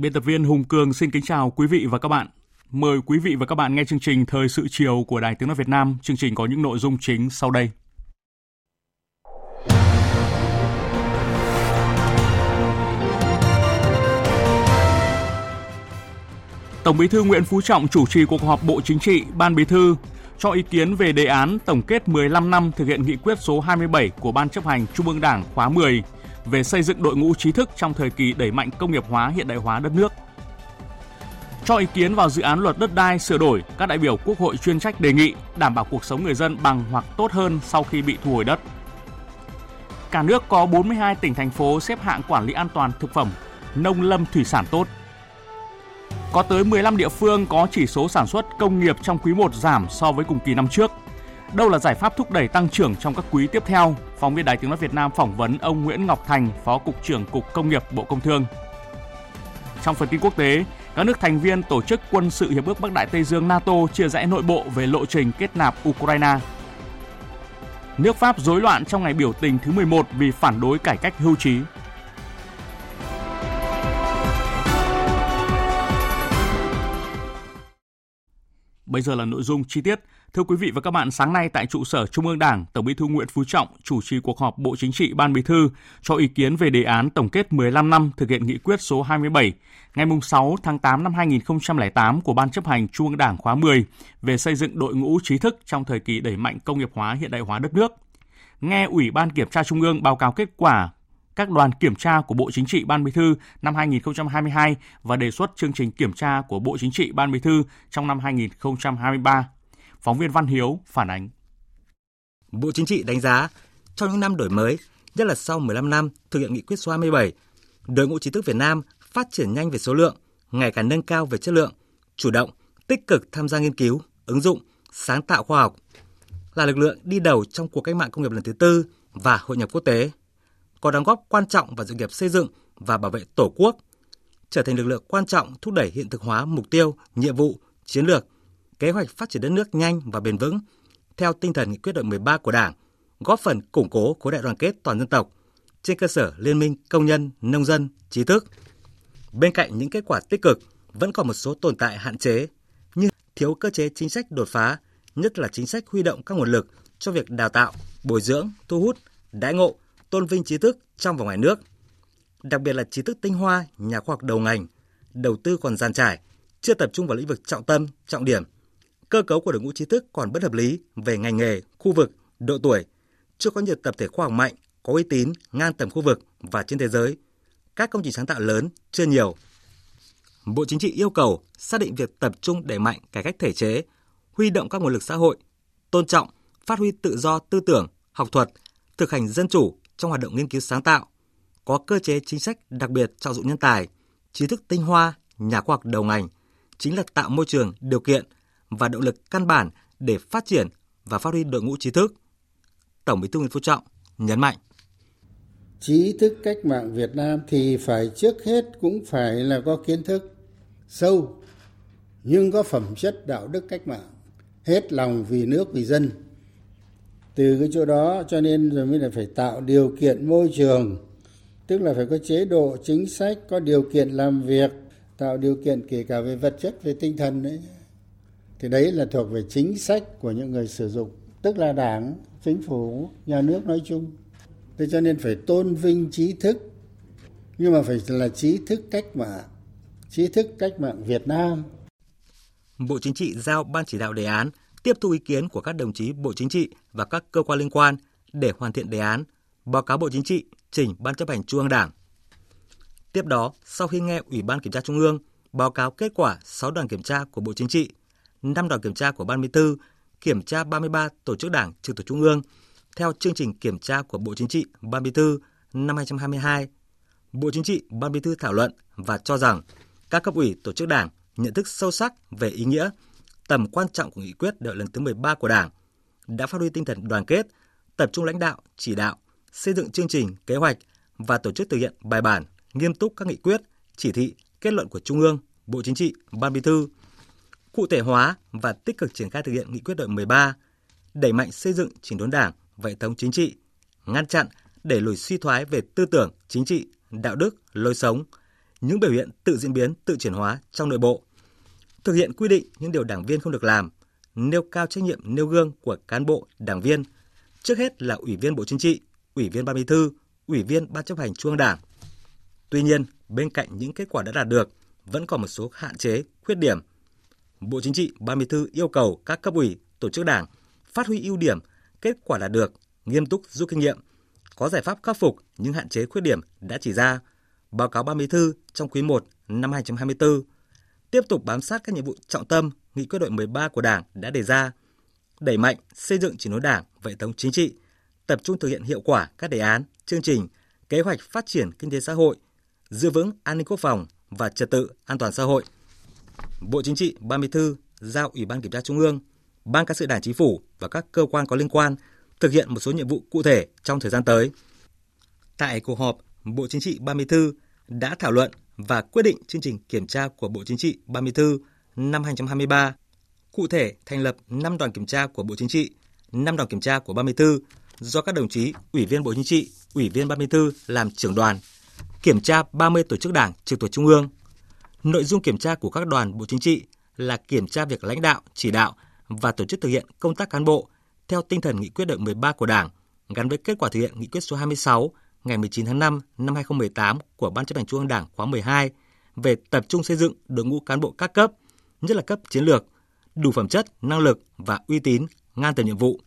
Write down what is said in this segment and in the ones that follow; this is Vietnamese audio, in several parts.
Biên tập viên Hùng Cường xin kính chào quý vị và các bạn. Mời quý vị và các bạn nghe chương trình Thời sự chiều của Đài Tiếng Nói Việt Nam. Chương trình có những nội dung chính sau đây. Tổng Bí thư Nguyễn Phú Trọng chủ trì cuộc họp Bộ Chính trị, Ban Bí thư cho ý kiến về đề án tổng kết 15 năm thực hiện nghị quyết số 27 của Ban chấp hành Trung ương Đảng khóa 10 về xây dựng đội ngũ trí thức trong thời kỳ đẩy mạnh công nghiệp hóa hiện đại hóa đất nước. Cho ý kiến vào dự án luật đất đai sửa đổi, các đại biểu Quốc hội chuyên trách đề nghị đảm bảo cuộc sống người dân bằng hoặc tốt hơn sau khi bị thu hồi đất. Cả nước có 42 tỉnh thành phố xếp hạng quản lý an toàn thực phẩm, nông lâm thủy sản tốt. Có tới 15 địa phương có chỉ số sản xuất công nghiệp trong quý 1 giảm so với cùng kỳ năm trước. Đâu là giải pháp thúc đẩy tăng trưởng trong các quý tiếp theo? Phóng viên Đài Tiếng nói Việt Nam phỏng vấn ông Nguyễn Ngọc Thành, Phó cục trưởng Cục Công nghiệp Bộ Công Thương. Trong phần tin quốc tế, các nước thành viên tổ chức quân sự hiệp ước Bắc Đại Tây Dương NATO chia rẽ nội bộ về lộ trình kết nạp Ukraine. Nước Pháp rối loạn trong ngày biểu tình thứ 11 vì phản đối cải cách hưu trí. Bây giờ là nội dung chi tiết. Thưa quý vị và các bạn, sáng nay tại trụ sở Trung ương Đảng, Tổng Bí thư Nguyễn Phú Trọng chủ trì cuộc họp Bộ Chính trị Ban Bí thư cho ý kiến về đề án tổng kết 15 năm thực hiện nghị quyết số 27 ngày 6 tháng 8 năm 2008 của Ban chấp hành Trung ương Đảng khóa 10 về xây dựng đội ngũ trí thức trong thời kỳ đẩy mạnh công nghiệp hóa hiện đại hóa đất nước. Nghe Ủy ban Kiểm tra Trung ương báo cáo kết quả các đoàn kiểm tra của Bộ Chính trị Ban Bí thư năm 2022 và đề xuất chương trình kiểm tra của Bộ Chính trị Ban Bí thư trong năm 2023. Phóng viên Văn Hiếu phản ánh. Bộ Chính trị đánh giá trong những năm đổi mới, nhất là sau 15 năm thực hiện nghị quyết số 27, đội ngũ trí thức Việt Nam phát triển nhanh về số lượng, ngày càng nâng cao về chất lượng, chủ động, tích cực tham gia nghiên cứu, ứng dụng, sáng tạo khoa học, là lực lượng đi đầu trong cuộc cách mạng công nghiệp lần thứ tư và hội nhập quốc tế có đóng góp quan trọng vào sự nghiệp xây dựng và bảo vệ Tổ quốc, trở thành lực lượng quan trọng thúc đẩy hiện thực hóa mục tiêu, nhiệm vụ, chiến lược, kế hoạch phát triển đất nước nhanh và bền vững theo tinh thần nghị quyết đội 13 của Đảng, góp phần củng cố khối đại đoàn kết toàn dân tộc trên cơ sở liên minh công nhân, nông dân, trí thức. Bên cạnh những kết quả tích cực, vẫn còn một số tồn tại hạn chế như thiếu cơ chế chính sách đột phá, nhất là chính sách huy động các nguồn lực cho việc đào tạo, bồi dưỡng, thu hút, đãi ngộ tôn vinh trí thức trong và ngoài nước. Đặc biệt là trí thức tinh hoa, nhà khoa học đầu ngành, đầu tư còn gian trải, chưa tập trung vào lĩnh vực trọng tâm, trọng điểm. Cơ cấu của đội ngũ trí thức còn bất hợp lý về ngành nghề, khu vực, độ tuổi, chưa có nhiều tập thể khoa học mạnh, có uy tín, ngang tầm khu vực và trên thế giới. Các công trình sáng tạo lớn chưa nhiều. Bộ Chính trị yêu cầu xác định việc tập trung đẩy mạnh cải cách thể chế, huy động các nguồn lực xã hội, tôn trọng, phát huy tự do tư tưởng, học thuật, thực hành dân chủ, trong hoạt động nghiên cứu sáng tạo, có cơ chế chính sách đặc biệt trọng dụng nhân tài, trí thức tinh hoa, nhà khoa học đầu ngành, chính là tạo môi trường, điều kiện và động lực căn bản để phát triển và phát huy đội ngũ trí thức. Tổng Bí thư Nguyễn Phú Trọng nhấn mạnh: Trí thức cách mạng Việt Nam thì phải trước hết cũng phải là có kiến thức sâu nhưng có phẩm chất đạo đức cách mạng, hết lòng vì nước vì dân. Từ cái chỗ đó cho nên rồi mới là phải tạo điều kiện môi trường tức là phải có chế độ chính sách có điều kiện làm việc tạo điều kiện kể cả về vật chất về tinh thần đấy thì đấy là thuộc về chính sách của những người sử dụng tức là đảng chính phủ nhà nước nói chung. Thế cho nên phải tôn vinh trí thức. Nhưng mà phải là trí thức cách mạng trí thức cách mạng Việt Nam. Bộ Chính trị giao Ban chỉ đạo đề án tiếp thu ý kiến của các đồng chí Bộ Chính trị và các cơ quan liên quan để hoàn thiện đề án, báo cáo Bộ Chính trị trình Ban chấp hành Trung ương Đảng. Tiếp đó, sau khi nghe Ủy ban Kiểm tra Trung ương báo cáo kết quả 6 đoàn kiểm tra của Bộ Chính trị, 5 đoàn kiểm tra của Ban Bí thư, kiểm tra 33 tổ chức đảng trực thuộc Trung ương theo chương trình kiểm tra của Bộ Chính trị, Ban Bí thư năm 2022. Bộ Chính trị, Ban Bí thư thảo luận và cho rằng các cấp ủy tổ chức đảng nhận thức sâu sắc về ý nghĩa, tầm quan trọng của nghị quyết đại lần thứ 13 của Đảng, đã phát huy tinh thần đoàn kết, tập trung lãnh đạo, chỉ đạo, xây dựng chương trình, kế hoạch và tổ chức thực hiện bài bản, nghiêm túc các nghị quyết, chỉ thị, kết luận của Trung ương, Bộ Chính trị, Ban Bí thư, cụ thể hóa và tích cực triển khai thực hiện nghị quyết đội 13, đẩy mạnh xây dựng chỉnh đốn Đảng và hệ thống chính trị, ngăn chặn, đẩy lùi suy thoái về tư tưởng, chính trị, đạo đức, lối sống, những biểu hiện tự diễn biến, tự chuyển hóa trong nội bộ, thực hiện quy định những điều đảng viên không được làm, nêu cao trách nhiệm nêu gương của cán bộ, đảng viên, trước hết là Ủy viên Bộ Chính trị, Ủy viên Ban Bí thư, Ủy viên Ban chấp hành Trung ương Đảng. Tuy nhiên, bên cạnh những kết quả đã đạt được, vẫn còn một số hạn chế, khuyết điểm. Bộ Chính trị, Ban Bí thư yêu cầu các cấp ủy, tổ chức đảng phát huy ưu điểm, kết quả đạt được, nghiêm túc rút kinh nghiệm, có giải pháp khắc phục những hạn chế khuyết điểm đã chỉ ra, báo cáo Ban Bí thư trong quý 1 năm 2024, tiếp tục bám sát các nhiệm vụ trọng tâm nghị quyết đội 13 của Đảng đã đề ra, đẩy mạnh xây dựng chỉnh đốn Đảng và hệ thống chính trị, tập trung thực hiện hiệu quả các đề án, chương trình, kế hoạch phát triển kinh tế xã hội, giữ vững an ninh quốc phòng và trật tự an toàn xã hội. Bộ Chính trị, Ban Bí thư giao Ủy ban Kiểm tra Trung ương, Ban Cán sự Đảng Chính phủ và các cơ quan có liên quan thực hiện một số nhiệm vụ cụ thể trong thời gian tới. Tại cuộc họp, Bộ Chính trị Ban Bí thư đã thảo luận và quyết định chương trình kiểm tra của Bộ Chính trị Ban Bí thư năm 2023. Cụ thể, thành lập 5 đoàn kiểm tra của Bộ Chính trị, 5 đoàn kiểm tra của Ban Bí thư do các đồng chí Ủy viên Bộ Chính trị, Ủy viên Ban Bí thư làm trưởng đoàn, kiểm tra 30 tổ chức đảng trực thuộc Trung ương. Nội dung kiểm tra của các đoàn Bộ Chính trị là kiểm tra việc lãnh đạo, chỉ đạo và tổ chức thực hiện công tác cán bộ theo tinh thần nghị quyết đại 13 của Đảng gắn với kết quả thực hiện nghị quyết số 26 ngày 19 tháng 5 năm 2018 của Ban chấp hành Trung ương Đảng khóa 12 về tập trung xây dựng đội ngũ cán bộ các cấp, nhất là cấp chiến lược, đủ phẩm chất, năng lực và uy tín ngang tầm nhiệm vụ.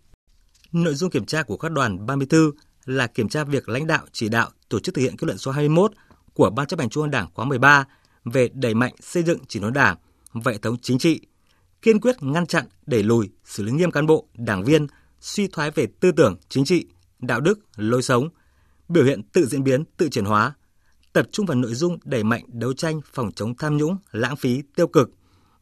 Nội dung kiểm tra của các đoàn 34 là kiểm tra việc lãnh đạo chỉ đạo tổ chức thực hiện kết luận số 21 của Ban chấp hành Trung ương Đảng khóa 13 về đẩy mạnh xây dựng chỉnh đốn Đảng và hệ thống chính trị, kiên quyết ngăn chặn, đẩy lùi, xử lý nghiêm cán bộ, đảng viên suy thoái về tư tưởng, chính trị, đạo đức, lối sống, biểu hiện tự diễn biến, tự chuyển hóa, tập trung vào nội dung đẩy mạnh đấu tranh phòng chống tham nhũng, lãng phí, tiêu cực,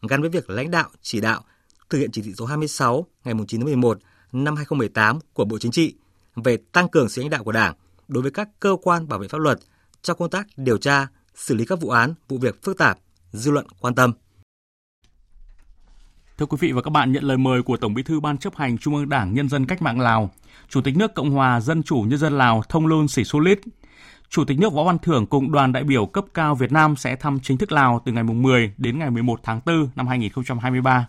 gắn với việc lãnh đạo, chỉ đạo, thực hiện chỉ thị số 26 ngày 9 tháng 11 năm 2018 của Bộ Chính trị về tăng cường sự lãnh đạo của Đảng đối với các cơ quan bảo vệ pháp luật trong công tác điều tra, xử lý các vụ án, vụ việc phức tạp, dư luận quan tâm. Thưa quý vị và các bạn, nhận lời mời của Tổng Bí thư Ban chấp hành Trung ương Đảng Nhân dân Cách mạng Lào, Chủ tịch nước Cộng hòa Dân chủ Nhân dân Lào Thông Luân Sĩ Xu Lít, Chủ tịch nước Võ Văn Thưởng cùng đoàn đại biểu cấp cao Việt Nam sẽ thăm chính thức Lào từ ngày 10 đến ngày 11 tháng 4 năm 2023.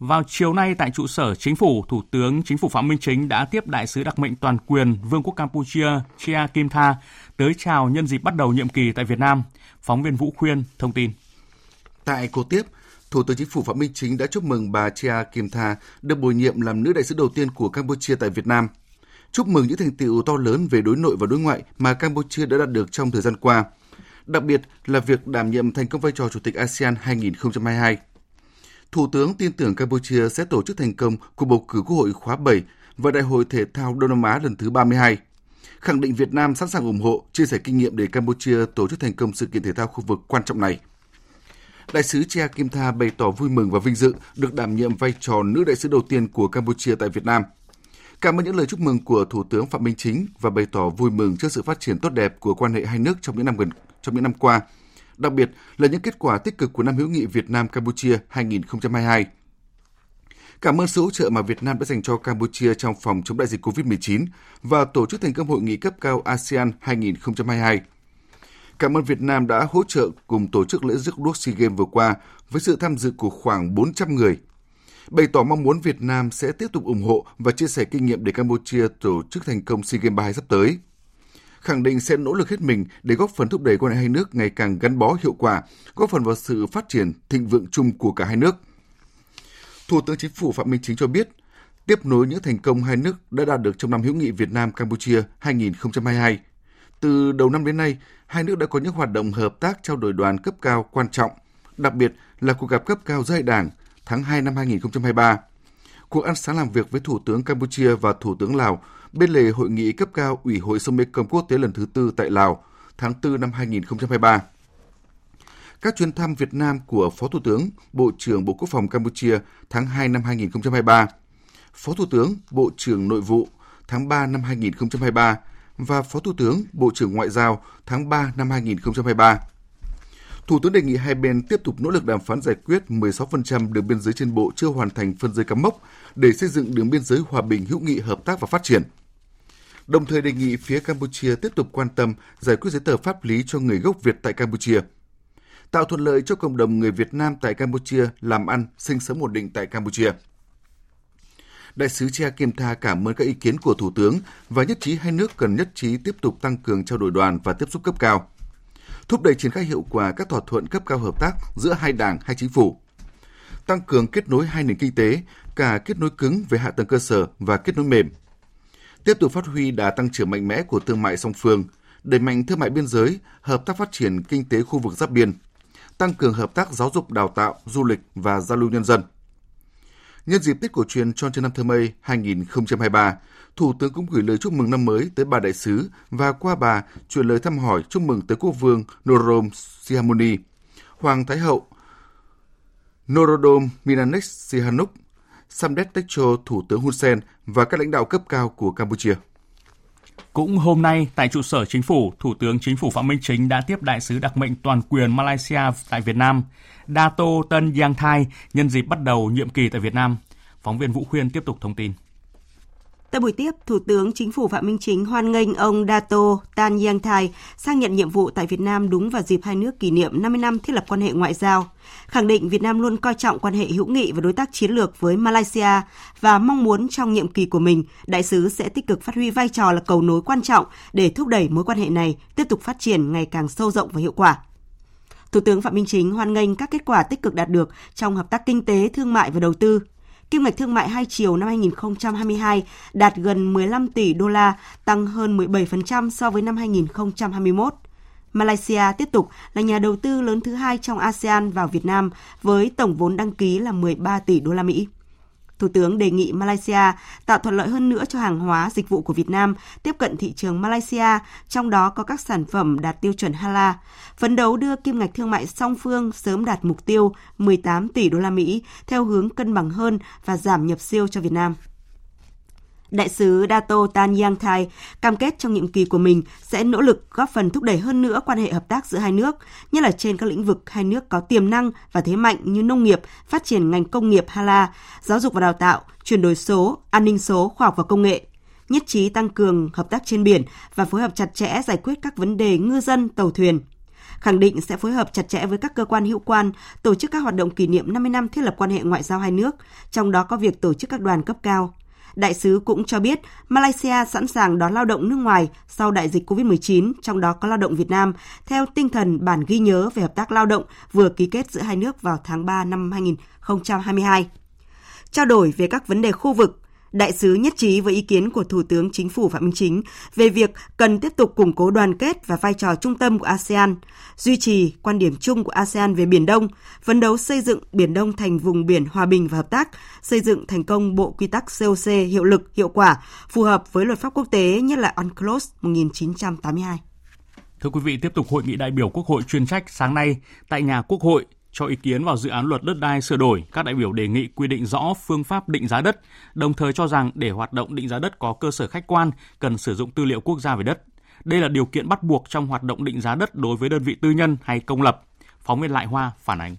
Vào chiều nay tại trụ sở chính phủ, Thủ tướng Chính phủ Phạm Minh Chính đã tiếp đại sứ đặc mệnh toàn quyền Vương quốc Campuchia Chia Kim Tha tới chào nhân dịp bắt đầu nhiệm kỳ tại Việt Nam. Phóng viên Vũ Khuyên thông tin. Tại cuộc tiếp, Thủ tướng Chính phủ Phạm Minh Chính đã chúc mừng bà Chia Kim Tha được bổ nhiệm làm nữ đại sứ đầu tiên của Campuchia tại Việt Nam. Chúc mừng những thành tựu to lớn về đối nội và đối ngoại mà Campuchia đã đạt được trong thời gian qua, đặc biệt là việc đảm nhiệm thành công vai trò Chủ tịch ASEAN 2022. Thủ tướng tin tưởng Campuchia sẽ tổ chức thành công cuộc bầu cử Quốc hội khóa 7 và Đại hội Thể thao Đông Nam Á lần thứ 32. Khẳng định Việt Nam sẵn sàng ủng hộ, chia sẻ kinh nghiệm để Campuchia tổ chức thành công sự kiện thể thao khu vực quan trọng này. Đại sứ Chia Kim Tha bày tỏ vui mừng và vinh dự được đảm nhiệm vai trò nữ đại sứ đầu tiên của Campuchia tại Việt Nam. Cảm ơn những lời chúc mừng của Thủ tướng Phạm Minh Chính và bày tỏ vui mừng trước sự phát triển tốt đẹp của quan hệ hai nước trong những năm gần trong những năm qua, đặc biệt là những kết quả tích cực của năm hữu nghị Việt Nam Campuchia 2022. Cảm ơn sự hỗ trợ mà Việt Nam đã dành cho Campuchia trong phòng chống đại dịch COVID-19 và tổ chức thành công hội nghị cấp cao ASEAN 2022. Cảm ơn Việt Nam đã hỗ trợ cùng tổ chức lễ rước đuốc SEA Games vừa qua với sự tham dự của khoảng 400 người. Bày tỏ mong muốn Việt Nam sẽ tiếp tục ủng hộ và chia sẻ kinh nghiệm để Campuchia tổ chức thành công SEA Games 32 sắp tới. Khẳng định sẽ nỗ lực hết mình để góp phần thúc đẩy quan hệ hai nước ngày càng gắn bó hiệu quả, góp phần vào sự phát triển thịnh vượng chung của cả hai nước. Thủ tướng Chính phủ Phạm Minh Chính cho biết, tiếp nối những thành công hai nước đã đạt được trong năm hữu nghị Việt Nam Campuchia 2022. Từ đầu năm đến nay, hai nước đã có những hoạt động hợp tác trao đổi đoàn cấp cao quan trọng, đặc biệt là cuộc gặp cấp cao giữa đảng tháng 2 năm 2023. Cuộc ăn sáng làm việc với Thủ tướng Campuchia và Thủ tướng Lào bên lề hội nghị cấp cao Ủy hội sông Mekong quốc tế lần thứ tư tại Lào tháng 4 năm 2023. Các chuyến thăm Việt Nam của Phó Thủ tướng, Bộ trưởng Bộ Quốc phòng Campuchia tháng 2 năm 2023, Phó Thủ tướng, Bộ trưởng Nội vụ tháng 3 năm 2023 và Phó Thủ tướng, Bộ trưởng Ngoại giao tháng 3 năm 2023. Thủ tướng đề nghị hai bên tiếp tục nỗ lực đàm phán giải quyết 16% đường biên giới trên bộ chưa hoàn thành phân giới cắm mốc để xây dựng đường biên giới hòa bình hữu nghị hợp tác và phát triển. Đồng thời đề nghị phía Campuchia tiếp tục quan tâm giải quyết giấy tờ pháp lý cho người gốc Việt tại Campuchia, tạo thuận lợi cho cộng đồng người Việt Nam tại Campuchia làm ăn, sinh sống ổn định tại Campuchia. Đại sứ Chia Kim Tha cảm ơn các ý kiến của Thủ tướng và nhất trí hai nước cần nhất trí tiếp tục tăng cường trao đổi đoàn và tiếp xúc cấp cao thúc đẩy triển khai hiệu quả các thỏa thuận cấp cao hợp tác giữa hai đảng, hai chính phủ, tăng cường kết nối hai nền kinh tế, cả kết nối cứng về hạ tầng cơ sở và kết nối mềm. Tiếp tục phát huy đà tăng trưởng mạnh mẽ của thương mại song phương, đẩy mạnh thương mại biên giới, hợp tác phát triển kinh tế khu vực giáp biên, tăng cường hợp tác giáo dục đào tạo, du lịch và giao lưu nhân dân. Nhân dịp Tết cổ truyền Tròn trên Năm Thơ Mây 2023, Thủ tướng cũng gửi lời chúc mừng năm mới tới bà đại sứ và qua bà chuyển lời thăm hỏi chúc mừng tới quốc vương Norodom Sihamoni, Hoàng Thái hậu Norodom Minanek Sihanouk, Samdech Techo Thủ tướng Hun Sen và các lãnh đạo cấp cao của Campuchia. Cũng hôm nay, tại trụ sở chính phủ, Thủ tướng Chính phủ Phạm Minh Chính đã tiếp đại sứ đặc mệnh toàn quyền Malaysia tại Việt Nam, Dato Tân Giang Thai, nhân dịp bắt đầu nhiệm kỳ tại Việt Nam. Phóng viên Vũ Khuyên tiếp tục thông tin. Tại buổi tiếp, Thủ tướng Chính phủ Phạm Minh Chính hoan nghênh ông Dato Tan Yang Thai sang nhận nhiệm vụ tại Việt Nam đúng vào dịp hai nước kỷ niệm 50 năm thiết lập quan hệ ngoại giao, khẳng định Việt Nam luôn coi trọng quan hệ hữu nghị và đối tác chiến lược với Malaysia và mong muốn trong nhiệm kỳ của mình, đại sứ sẽ tích cực phát huy vai trò là cầu nối quan trọng để thúc đẩy mối quan hệ này tiếp tục phát triển ngày càng sâu rộng và hiệu quả. Thủ tướng Phạm Minh Chính hoan nghênh các kết quả tích cực đạt được trong hợp tác kinh tế, thương mại và đầu tư, Kim ngạch thương mại hai chiều năm 2022 đạt gần 15 tỷ đô la, tăng hơn 17% so với năm 2021. Malaysia tiếp tục là nhà đầu tư lớn thứ hai trong ASEAN vào Việt Nam với tổng vốn đăng ký là 13 tỷ đô la Mỹ. Thủ tướng đề nghị Malaysia tạo thuận lợi hơn nữa cho hàng hóa, dịch vụ của Việt Nam tiếp cận thị trường Malaysia, trong đó có các sản phẩm đạt tiêu chuẩn HALA, phấn đấu đưa kim ngạch thương mại song phương sớm đạt mục tiêu 18 tỷ đô la Mỹ theo hướng cân bằng hơn và giảm nhập siêu cho Việt Nam. Đại sứ Dato Tan Yang Thai cam kết trong nhiệm kỳ của mình sẽ nỗ lực góp phần thúc đẩy hơn nữa quan hệ hợp tác giữa hai nước, nhất là trên các lĩnh vực hai nước có tiềm năng và thế mạnh như nông nghiệp, phát triển ngành công nghiệp Hala, giáo dục và đào tạo, chuyển đổi số, an ninh số, khoa học và công nghệ nhất trí tăng cường hợp tác trên biển và phối hợp chặt chẽ giải quyết các vấn đề ngư dân, tàu thuyền. Khẳng định sẽ phối hợp chặt chẽ với các cơ quan hữu quan, tổ chức các hoạt động kỷ niệm 50 năm thiết lập quan hệ ngoại giao hai nước, trong đó có việc tổ chức các đoàn cấp cao. Đại sứ cũng cho biết Malaysia sẵn sàng đón lao động nước ngoài sau đại dịch COVID-19, trong đó có lao động Việt Nam, theo tinh thần bản ghi nhớ về hợp tác lao động vừa ký kết giữa hai nước vào tháng 3 năm 2022. Trao đổi về các vấn đề khu vực, Đại sứ nhất trí với ý kiến của Thủ tướng Chính phủ Phạm Minh Chính về việc cần tiếp tục củng cố đoàn kết và vai trò trung tâm của ASEAN, duy trì quan điểm chung của ASEAN về Biển Đông, phấn đấu xây dựng Biển Đông thành vùng biển hòa bình và hợp tác, xây dựng thành công bộ quy tắc COC hiệu lực, hiệu quả, phù hợp với luật pháp quốc tế, nhất là UNCLOS 1982. Thưa quý vị, tiếp tục hội nghị đại biểu Quốc hội chuyên trách sáng nay tại nhà Quốc hội cho ý kiến vào dự án luật đất đai sửa đổi, các đại biểu đề nghị quy định rõ phương pháp định giá đất, đồng thời cho rằng để hoạt động định giá đất có cơ sở khách quan, cần sử dụng tư liệu quốc gia về đất. Đây là điều kiện bắt buộc trong hoạt động định giá đất đối với đơn vị tư nhân hay công lập. Phóng viên Lại Hoa phản ánh.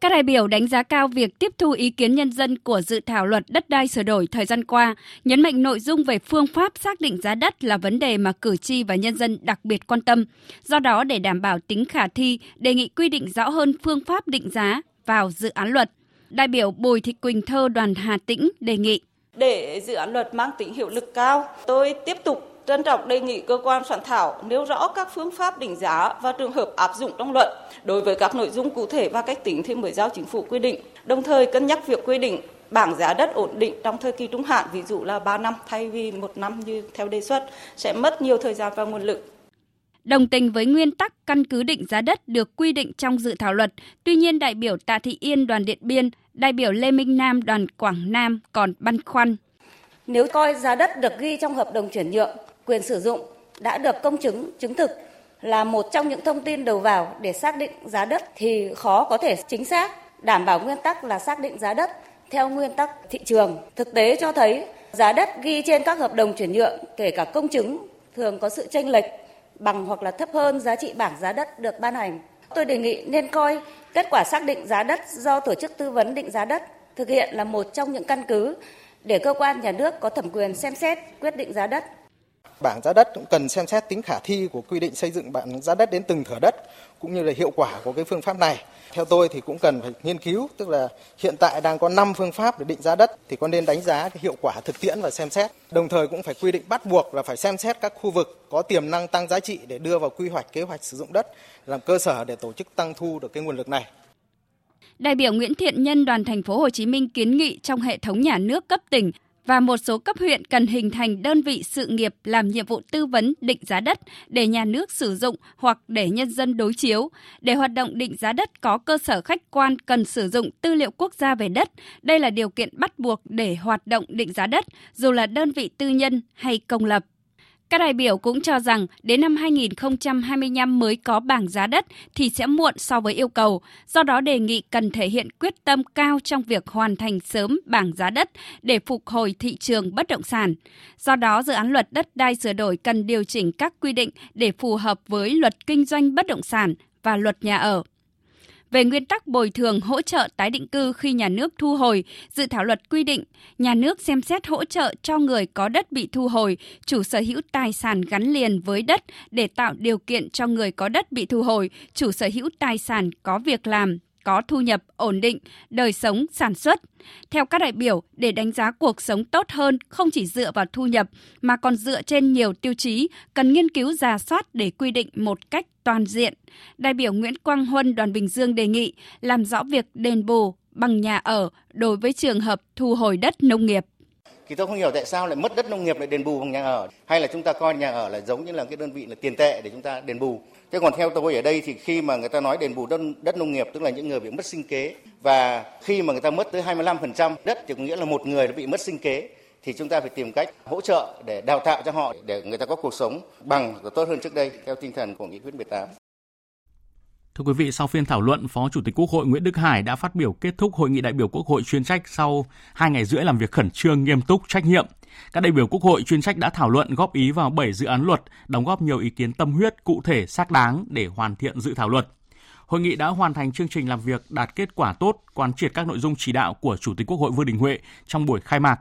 Các đại biểu đánh giá cao việc tiếp thu ý kiến nhân dân của dự thảo luật đất đai sửa đổi thời gian qua, nhấn mạnh nội dung về phương pháp xác định giá đất là vấn đề mà cử tri và nhân dân đặc biệt quan tâm. Do đó, để đảm bảo tính khả thi, đề nghị quy định rõ hơn phương pháp định giá vào dự án luật. Đại biểu Bùi Thị Quỳnh Thơ đoàn Hà Tĩnh đề nghị. Để dự án luật mang tính hiệu lực cao, tôi tiếp tục trân trọng đề nghị cơ quan soạn thảo nêu rõ các phương pháp định giá và trường hợp áp dụng trong luật đối với các nội dung cụ thể và cách tính theo mới giao chính phủ quy định, đồng thời cân nhắc việc quy định bảng giá đất ổn định trong thời kỳ trung hạn, ví dụ là 3 năm thay vì một năm như theo đề xuất, sẽ mất nhiều thời gian và nguồn lực. Đồng tình với nguyên tắc căn cứ định giá đất được quy định trong dự thảo luật, tuy nhiên đại biểu Tạ Thị Yên đoàn Điện Biên, đại biểu Lê Minh Nam đoàn Quảng Nam còn băn khoăn. Nếu coi giá đất được ghi trong hợp đồng chuyển nhượng, quyền sử dụng đã được công chứng, chứng thực là một trong những thông tin đầu vào để xác định giá đất thì khó có thể chính xác đảm bảo nguyên tắc là xác định giá đất theo nguyên tắc thị trường. Thực tế cho thấy giá đất ghi trên các hợp đồng chuyển nhượng kể cả công chứng thường có sự chênh lệch bằng hoặc là thấp hơn giá trị bảng giá đất được ban hành. Tôi đề nghị nên coi kết quả xác định giá đất do tổ chức tư vấn định giá đất thực hiện là một trong những căn cứ để cơ quan nhà nước có thẩm quyền xem xét quyết định giá đất bảng giá đất cũng cần xem xét tính khả thi của quy định xây dựng bảng giá đất đến từng thửa đất cũng như là hiệu quả của cái phương pháp này. Theo tôi thì cũng cần phải nghiên cứu, tức là hiện tại đang có 5 phương pháp để định giá đất thì có nên đánh giá cái hiệu quả thực tiễn và xem xét. Đồng thời cũng phải quy định bắt buộc là phải xem xét các khu vực có tiềm năng tăng giá trị để đưa vào quy hoạch kế hoạch sử dụng đất làm cơ sở để tổ chức tăng thu được cái nguồn lực này. Đại biểu Nguyễn Thiện Nhân đoàn thành phố Hồ Chí Minh kiến nghị trong hệ thống nhà nước cấp tỉnh và một số cấp huyện cần hình thành đơn vị sự nghiệp làm nhiệm vụ tư vấn định giá đất để nhà nước sử dụng hoặc để nhân dân đối chiếu. Để hoạt động định giá đất có cơ sở khách quan cần sử dụng tư liệu quốc gia về đất. Đây là điều kiện bắt buộc để hoạt động định giá đất, dù là đơn vị tư nhân hay công lập. Các đại biểu cũng cho rằng đến năm 2025 mới có bảng giá đất thì sẽ muộn so với yêu cầu, do đó đề nghị cần thể hiện quyết tâm cao trong việc hoàn thành sớm bảng giá đất để phục hồi thị trường bất động sản. Do đó, dự án luật đất đai sửa đổi cần điều chỉnh các quy định để phù hợp với luật kinh doanh bất động sản và luật nhà ở. Về nguyên tắc bồi thường hỗ trợ tái định cư khi nhà nước thu hồi, dự thảo luật quy định nhà nước xem xét hỗ trợ cho người có đất bị thu hồi, chủ sở hữu tài sản gắn liền với đất để tạo điều kiện cho người có đất bị thu hồi, chủ sở hữu tài sản có việc làm, có thu nhập ổn định, đời sống sản xuất. Theo các đại biểu, để đánh giá cuộc sống tốt hơn không chỉ dựa vào thu nhập mà còn dựa trên nhiều tiêu chí, cần nghiên cứu giả soát để quy định một cách toàn diện. Đại biểu Nguyễn Quang Huân đoàn Bình Dương đề nghị làm rõ việc đền bù bằng nhà ở đối với trường hợp thu hồi đất nông nghiệp thì tôi không hiểu tại sao lại mất đất nông nghiệp lại đền bù bằng nhà ở hay là chúng ta coi nhà ở là giống như là cái đơn vị là tiền tệ để chúng ta đền bù thế còn theo tôi ở đây thì khi mà người ta nói đền bù đất, đất nông nghiệp tức là những người bị mất sinh kế và khi mà người ta mất tới 25% đất thì có nghĩa là một người đã bị mất sinh kế thì chúng ta phải tìm cách hỗ trợ để đào tạo cho họ để người ta có cuộc sống bằng và tốt hơn trước đây theo tinh thần của nghị quyết 18. Thưa quý vị, sau phiên thảo luận, Phó Chủ tịch Quốc hội Nguyễn Đức Hải đã phát biểu kết thúc hội nghị đại biểu Quốc hội chuyên trách sau hai ngày rưỡi làm việc khẩn trương, nghiêm túc, trách nhiệm. Các đại biểu Quốc hội chuyên trách đã thảo luận góp ý vào 7 dự án luật, đóng góp nhiều ý kiến tâm huyết, cụ thể, xác đáng để hoàn thiện dự thảo luật. Hội nghị đã hoàn thành chương trình làm việc đạt kết quả tốt, quán triệt các nội dung chỉ đạo của Chủ tịch Quốc hội Vương Đình Huệ trong buổi khai mạc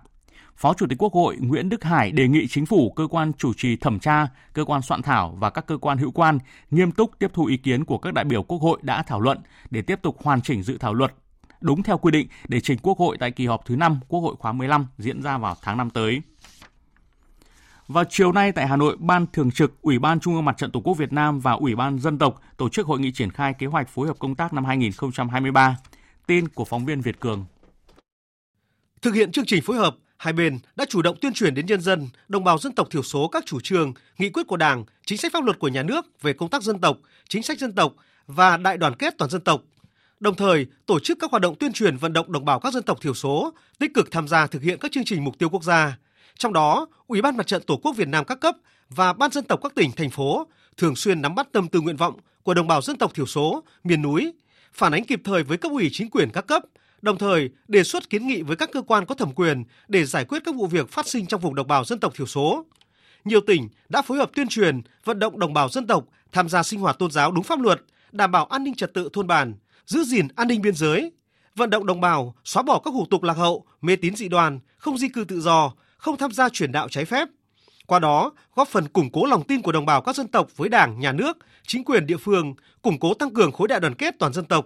Phó Chủ tịch Quốc hội Nguyễn Đức Hải đề nghị chính phủ, cơ quan chủ trì thẩm tra, cơ quan soạn thảo và các cơ quan hữu quan nghiêm túc tiếp thu ý kiến của các đại biểu Quốc hội đã thảo luận để tiếp tục hoàn chỉnh dự thảo luật đúng theo quy định để trình Quốc hội tại kỳ họp thứ 5 Quốc hội khóa 15 diễn ra vào tháng 5 tới. Vào chiều nay tại Hà Nội, Ban Thường trực Ủy ban Trung ương Mặt trận Tổ quốc Việt Nam và Ủy ban Dân tộc tổ chức hội nghị triển khai kế hoạch phối hợp công tác năm 2023. Tin của phóng viên Việt Cường. Thực hiện chương trình phối hợp, hai bên đã chủ động tuyên truyền đến nhân dân, đồng bào dân tộc thiểu số các chủ trương, nghị quyết của Đảng, chính sách pháp luật của nhà nước về công tác dân tộc, chính sách dân tộc và đại đoàn kết toàn dân tộc. Đồng thời, tổ chức các hoạt động tuyên truyền vận động đồng bào các dân tộc thiểu số tích cực tham gia thực hiện các chương trình mục tiêu quốc gia. Trong đó, Ủy ban Mặt trận Tổ quốc Việt Nam các cấp và Ban dân tộc các tỉnh, thành phố thường xuyên nắm bắt tâm tư nguyện vọng của đồng bào dân tộc thiểu số, miền núi, phản ánh kịp thời với cấp ủy chính quyền các cấp, đồng thời đề xuất kiến nghị với các cơ quan có thẩm quyền để giải quyết các vụ việc phát sinh trong vùng đồng bào dân tộc thiểu số. Nhiều tỉnh đã phối hợp tuyên truyền, vận động đồng bào dân tộc tham gia sinh hoạt tôn giáo đúng pháp luật, đảm bảo an ninh trật tự thôn bản, giữ gìn an ninh biên giới, vận động đồng bào xóa bỏ các hủ tục lạc hậu, mê tín dị đoan, không di cư tự do, không tham gia chuyển đạo trái phép. Qua đó, góp phần củng cố lòng tin của đồng bào các dân tộc với Đảng, Nhà nước, chính quyền địa phương, củng cố tăng cường khối đại đoàn kết toàn dân tộc.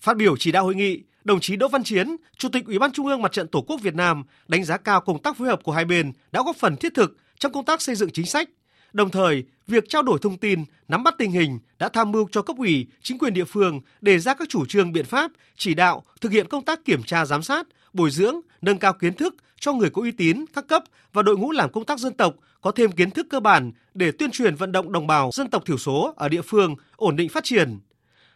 Phát biểu chỉ đạo hội nghị, đồng chí Đỗ Văn Chiến, Chủ tịch Ủy ban Trung ương Mặt trận Tổ quốc Việt Nam đánh giá cao công tác phối hợp của hai bên đã góp phần thiết thực trong công tác xây dựng chính sách. Đồng thời, việc trao đổi thông tin, nắm bắt tình hình đã tham mưu cho cấp ủy, chính quyền địa phương đề ra các chủ trương biện pháp, chỉ đạo thực hiện công tác kiểm tra giám sát, bồi dưỡng, nâng cao kiến thức cho người có uy tín các cấp và đội ngũ làm công tác dân tộc có thêm kiến thức cơ bản để tuyên truyền vận động đồng bào dân tộc thiểu số ở địa phương ổn định phát triển.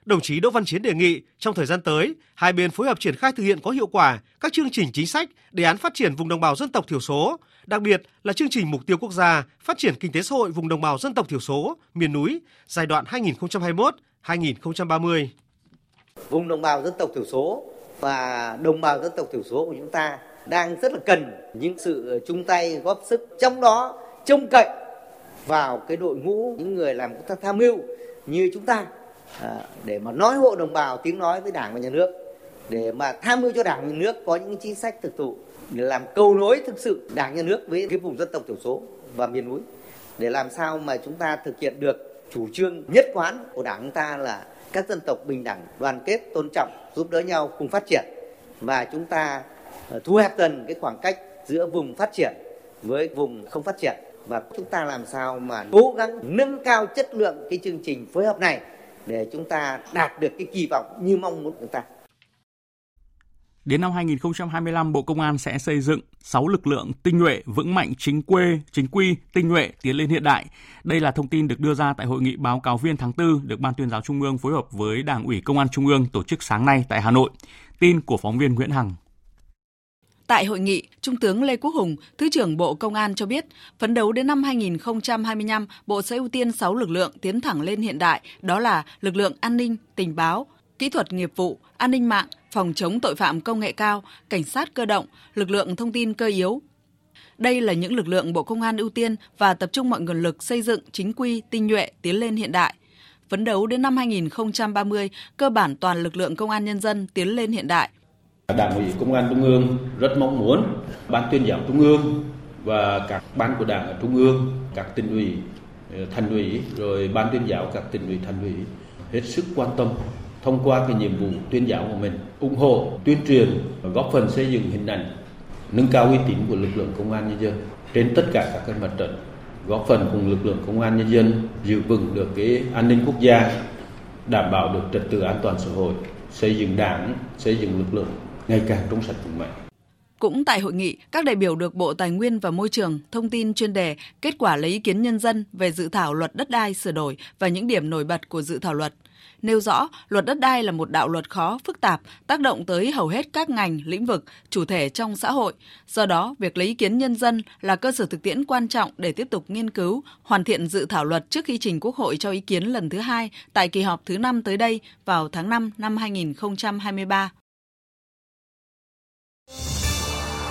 Đồng chí Đỗ Văn Chiến đề nghị trong thời gian tới, hai bên phối hợp triển khai thực hiện có hiệu quả các chương trình chính sách, đề án phát triển vùng đồng bào dân tộc thiểu số, đặc biệt là chương trình mục tiêu quốc gia phát triển kinh tế xã hội vùng đồng bào dân tộc thiểu số, miền núi giai đoạn 2021-2030. Vùng đồng bào dân tộc thiểu số và đồng bào dân tộc thiểu số của chúng ta đang rất là cần những sự chung tay góp sức trong đó trông cậy vào cái đội ngũ những người làm công tác tham mưu như chúng ta à, để mà nói hộ đồng bào tiếng nói với đảng và nhà nước để mà tham mưu cho đảng và nhà nước có những chính sách thực thụ để làm cầu nối thực sự đảng nhà nước với cái vùng dân tộc thiểu số và miền núi để làm sao mà chúng ta thực hiện được chủ trương nhất quán của đảng chúng ta là các dân tộc bình đẳng đoàn kết tôn trọng giúp đỡ nhau cùng phát triển. Và chúng ta ờ, thu hẹp dần cái khoảng cách giữa vùng phát triển với vùng không phát triển. Và chúng ta làm sao mà cố gắng nâng cao chất lượng cái chương trình phối hợp này để chúng ta đạt được cái kỳ vọng như mong muốn của chúng ta. Đến năm 2025, Bộ Công an sẽ xây dựng 6 lực lượng tinh nhuệ, vững mạnh, chính quê, chính quy, tinh nhuệ, tiến lên hiện đại. Đây là thông tin được đưa ra tại hội nghị báo cáo viên tháng 4 được Ban tuyên giáo Trung ương phối hợp với Đảng ủy Công an Trung ương tổ chức sáng nay tại Hà Nội. Tin của phóng viên Nguyễn Hằng. Tại hội nghị, Trung tướng Lê Quốc Hùng, Thứ trưởng Bộ Công an cho biết, phấn đấu đến năm 2025, Bộ sẽ ưu tiên 6 lực lượng tiến thẳng lên hiện đại, đó là lực lượng an ninh, tình báo, kỹ thuật nghiệp vụ, an ninh mạng, phòng chống tội phạm công nghệ cao, cảnh sát cơ động, lực lượng thông tin cơ yếu. Đây là những lực lượng Bộ Công an ưu tiên và tập trung mọi nguồn lực xây dựng chính quy, tinh nhuệ, tiến lên hiện đại. Phấn đấu đến năm 2030, cơ bản toàn lực lượng công an nhân dân tiến lên hiện đại. Đảng ủy Công an Trung ương rất mong muốn Ban tuyên giáo Trung ương và các ban của Đảng ở Trung ương, các tỉnh ủy, ờ, thành ủy, rồi ban tuyên giáo các tỉnh ủy, thành ủy hết sức quan tâm thông qua cái nhiệm vụ tuyên giáo của mình ủng hộ tuyên truyền và góp phần xây dựng hình ảnh nâng cao uy tín của lực lượng công an nhân dân trên tất cả các mặt trận góp phần cùng lực lượng công an nhân dân giữ vững được cái an ninh quốc gia đảm bảo được trật tự an toàn xã hội xây dựng đảng xây dựng lực lượng ngày càng trong sạch vững mạnh cũng tại hội nghị, các đại biểu được Bộ Tài nguyên và Môi trường thông tin chuyên đề kết quả lấy ý kiến nhân dân về dự thảo luật đất đai sửa đổi và những điểm nổi bật của dự thảo luật – nêu rõ luật đất đai là một đạo luật khó, phức tạp, tác động tới hầu hết các ngành, lĩnh vực, chủ thể trong xã hội. Do đó, việc lấy ý kiến nhân dân là cơ sở thực tiễn quan trọng để tiếp tục nghiên cứu, hoàn thiện dự thảo luật trước khi trình Quốc hội cho ý kiến lần thứ hai tại kỳ họp thứ năm tới đây vào tháng 5 năm 2023.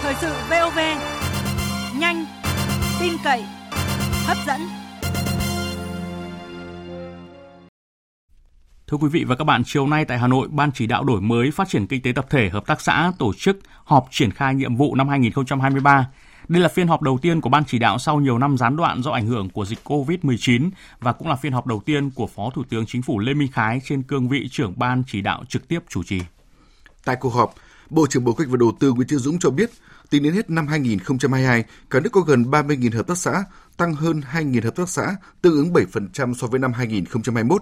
Thời sự VOV, nhanh, tin cậy, hấp dẫn. Thưa quý vị và các bạn, chiều nay tại Hà Nội, Ban chỉ đạo đổi mới phát triển kinh tế tập thể hợp tác xã tổ chức họp triển khai nhiệm vụ năm 2023. Đây là phiên họp đầu tiên của Ban chỉ đạo sau nhiều năm gián đoạn do ảnh hưởng của dịch COVID-19 và cũng là phiên họp đầu tiên của Phó Thủ tướng Chính phủ Lê Minh Khái trên cương vị trưởng Ban chỉ đạo trực tiếp chủ trì. Tại cuộc họp, Bộ trưởng Bộ Kế hoạch và Đầu tư Nguyễn Chí Dũng cho biết, tính đến hết năm 2022, cả nước có gần 30.000 hợp tác xã, tăng hơn 2.000 hợp tác xã, tương ứng 7% so với năm 2021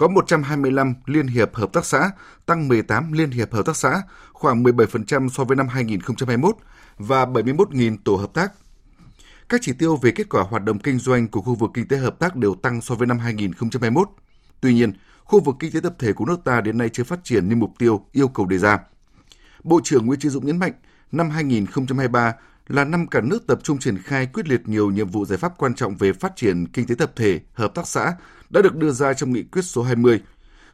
có 125 liên hiệp hợp tác xã, tăng 18 liên hiệp hợp tác xã, khoảng 17% so với năm 2021 và 71.000 tổ hợp tác. Các chỉ tiêu về kết quả hoạt động kinh doanh của khu vực kinh tế hợp tác đều tăng so với năm 2021. Tuy nhiên, khu vực kinh tế tập thể của nước ta đến nay chưa phát triển như mục tiêu yêu cầu đề ra. Bộ trưởng Nguyễn Chí Dũng nhấn mạnh, năm 2023 là năm cả nước tập trung triển khai quyết liệt nhiều nhiệm vụ giải pháp quan trọng về phát triển kinh tế tập thể, hợp tác xã đã được đưa ra trong nghị quyết số 20.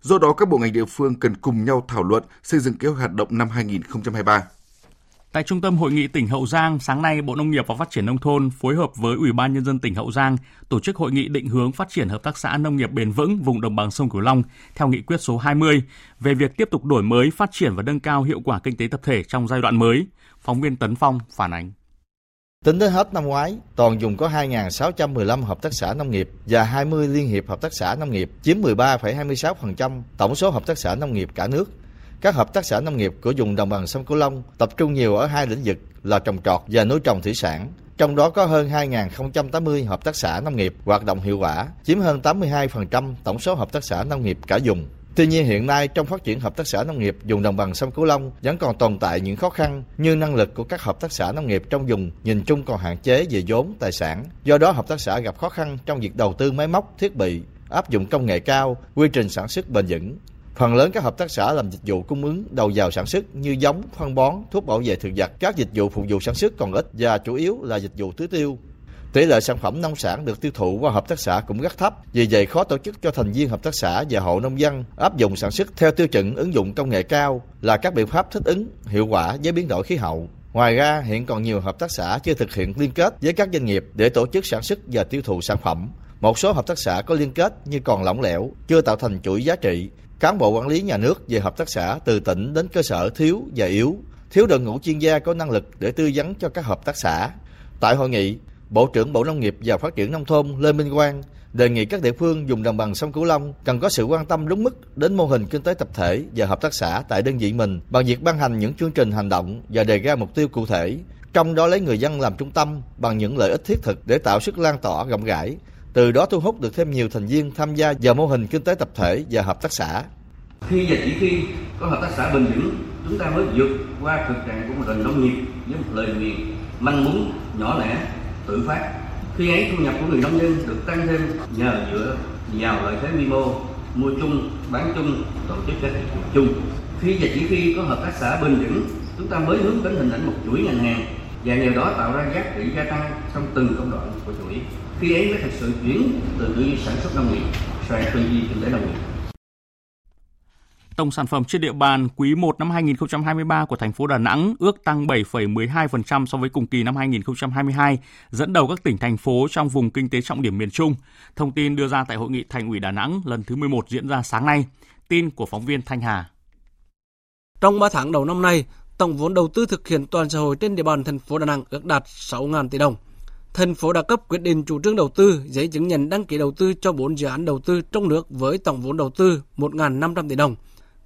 Do đó, các bộ ngành địa phương cần cùng nhau thảo luận xây dựng kế hoạch hoạt động năm 2023. Tại Trung tâm Hội nghị tỉnh Hậu Giang, sáng nay Bộ Nông nghiệp và Phát triển Nông thôn phối hợp với Ủy ban Nhân dân tỉnh Hậu Giang tổ chức hội nghị định hướng phát triển hợp tác xã nông nghiệp bền vững vùng đồng bằng sông Cửu Long theo nghị quyết số 20 về việc tiếp tục đổi mới, phát triển và nâng cao hiệu quả kinh tế tập thể trong giai đoạn mới. Phóng viên Tấn Phong phản ánh. Tính đến hết năm ngoái, toàn dùng có 2.615 hợp tác xã nông nghiệp và 20 liên hiệp hợp tác xã nông nghiệp, chiếm 13,26% tổng số hợp tác xã nông nghiệp cả nước. Các hợp tác xã nông nghiệp của vùng đồng bằng sông Cửu Long tập trung nhiều ở hai lĩnh vực là trồng trọt và nuôi trồng thủy sản. Trong đó có hơn 2.080 hợp tác xã nông nghiệp hoạt động hiệu quả, chiếm hơn 82% tổng số hợp tác xã nông nghiệp cả vùng. Tuy nhiên hiện nay trong phát triển hợp tác xã nông nghiệp vùng đồng bằng sông Cửu Long vẫn còn tồn tại những khó khăn như năng lực của các hợp tác xã nông nghiệp trong vùng nhìn chung còn hạn chế về vốn tài sản. Do đó hợp tác xã gặp khó khăn trong việc đầu tư máy móc, thiết bị, áp dụng công nghệ cao, quy trình sản xuất bền vững. Phần lớn các hợp tác xã làm dịch vụ cung ứng đầu vào sản xuất như giống, phân bón, thuốc bảo vệ thực vật, các dịch vụ phục vụ sản xuất còn ít và chủ yếu là dịch vụ tưới tiêu. Tỷ lệ sản phẩm nông sản được tiêu thụ qua hợp tác xã cũng rất thấp, vì vậy khó tổ chức cho thành viên hợp tác xã và hộ nông dân áp dụng sản xuất theo tiêu chuẩn ứng dụng công nghệ cao là các biện pháp thích ứng hiệu quả với biến đổi khí hậu. Ngoài ra, hiện còn nhiều hợp tác xã chưa thực hiện liên kết với các doanh nghiệp để tổ chức sản xuất và tiêu thụ sản phẩm. Một số hợp tác xã có liên kết nhưng còn lỏng lẻo, chưa tạo thành chuỗi giá trị. Cán bộ quản lý nhà nước về hợp tác xã từ tỉnh đến cơ sở thiếu và yếu, thiếu đội ngũ chuyên gia có năng lực để tư vấn cho các hợp tác xã. Tại hội nghị, Bộ trưởng Bộ Nông nghiệp và Phát triển Nông thôn Lê Minh Quang đề nghị các địa phương dùng đồng bằng sông Cửu Long cần có sự quan tâm đúng mức đến mô hình kinh tế tập thể và hợp tác xã tại đơn vị mình bằng việc ban hành những chương trình hành động và đề ra mục tiêu cụ thể, trong đó lấy người dân làm trung tâm bằng những lợi ích thiết thực để tạo sức lan tỏa rộng rãi, từ đó thu hút được thêm nhiều thành viên tham gia vào mô hình kinh tế tập thể và hợp tác xã. Khi và chỉ khi có hợp tác xã bền vững, chúng ta mới vượt qua thực trạng của một nền nông nghiệp với một lời nguyện manh mún nhỏ lẻ tự phát khi ấy thu nhập của người nông dân được tăng thêm nhờ dựa vào lợi thế quy mô mua chung bán chung tổ chức các thị trường chung khi và chỉ khi có hợp tác xã bền vững chúng ta mới hướng đến hình ảnh một chuỗi ngành hàng và nhờ đó tạo ra giá trị gia tăng trong từng công đoạn của chuỗi khi ấy mới thực sự chuyển từ tư duy sản xuất nông nghiệp sang tư duy kinh tế nông nghiệp Tổng sản phẩm trên địa bàn quý 1 năm 2023 của thành phố Đà Nẵng ước tăng 7,12% so với cùng kỳ năm 2022, dẫn đầu các tỉnh thành phố trong vùng kinh tế trọng điểm miền Trung. Thông tin đưa ra tại hội nghị Thành ủy Đà Nẵng lần thứ 11 diễn ra sáng nay. Tin của phóng viên Thanh Hà. Trong 3 tháng đầu năm nay, tổng vốn đầu tư thực hiện toàn xã hội trên địa bàn thành phố Đà Nẵng ước đạt 6.000 tỷ đồng. Thành phố đã cấp quyết định chủ trương đầu tư, giấy chứng nhận đăng ký đầu tư cho 4 dự án đầu tư trong nước với tổng vốn đầu tư 1.500 tỷ đồng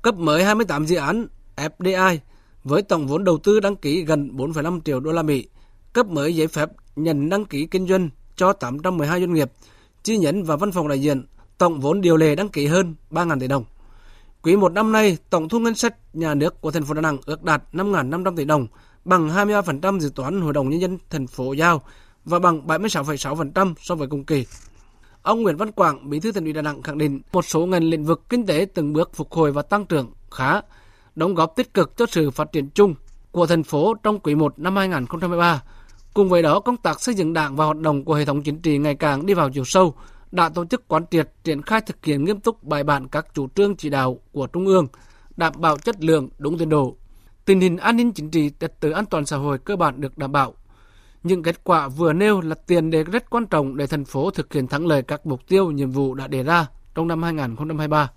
cấp mới 28 dự án FDI với tổng vốn đầu tư đăng ký gần 4,5 triệu đô la Mỹ, cấp mới giấy phép nhận đăng ký kinh doanh cho 812 doanh nghiệp, chi nhánh và văn phòng đại diện, tổng vốn điều lệ đăng ký hơn 3.000 tỷ đồng. Quý một năm nay, tổng thu ngân sách nhà nước của thành phố Đà Nẵng ước đạt 5.500 tỷ đồng, bằng 23% dự toán Hội đồng Nhân dân thành phố giao và bằng 76,6% so với cùng kỳ. Ông Nguyễn Văn Quảng, Bí thư Thành ủy Đà Nẵng khẳng định một số ngành lĩnh vực kinh tế từng bước phục hồi và tăng trưởng khá, đóng góp tích cực cho sự phát triển chung của thành phố trong quý 1 năm 2023. Cùng với đó, công tác xây dựng đảng và hoạt động của hệ thống chính trị ngày càng đi vào chiều sâu, đã tổ chức quán triệt triển khai thực hiện nghiêm túc bài bản các chủ trương chỉ đạo của Trung ương, đảm bảo chất lượng đúng tiến độ. Tình hình an ninh chính trị, trật tự an toàn xã hội cơ bản được đảm bảo, những kết quả vừa nêu là tiền đề rất quan trọng để thành phố thực hiện thắng lợi các mục tiêu, nhiệm vụ đã đề ra trong năm 2023.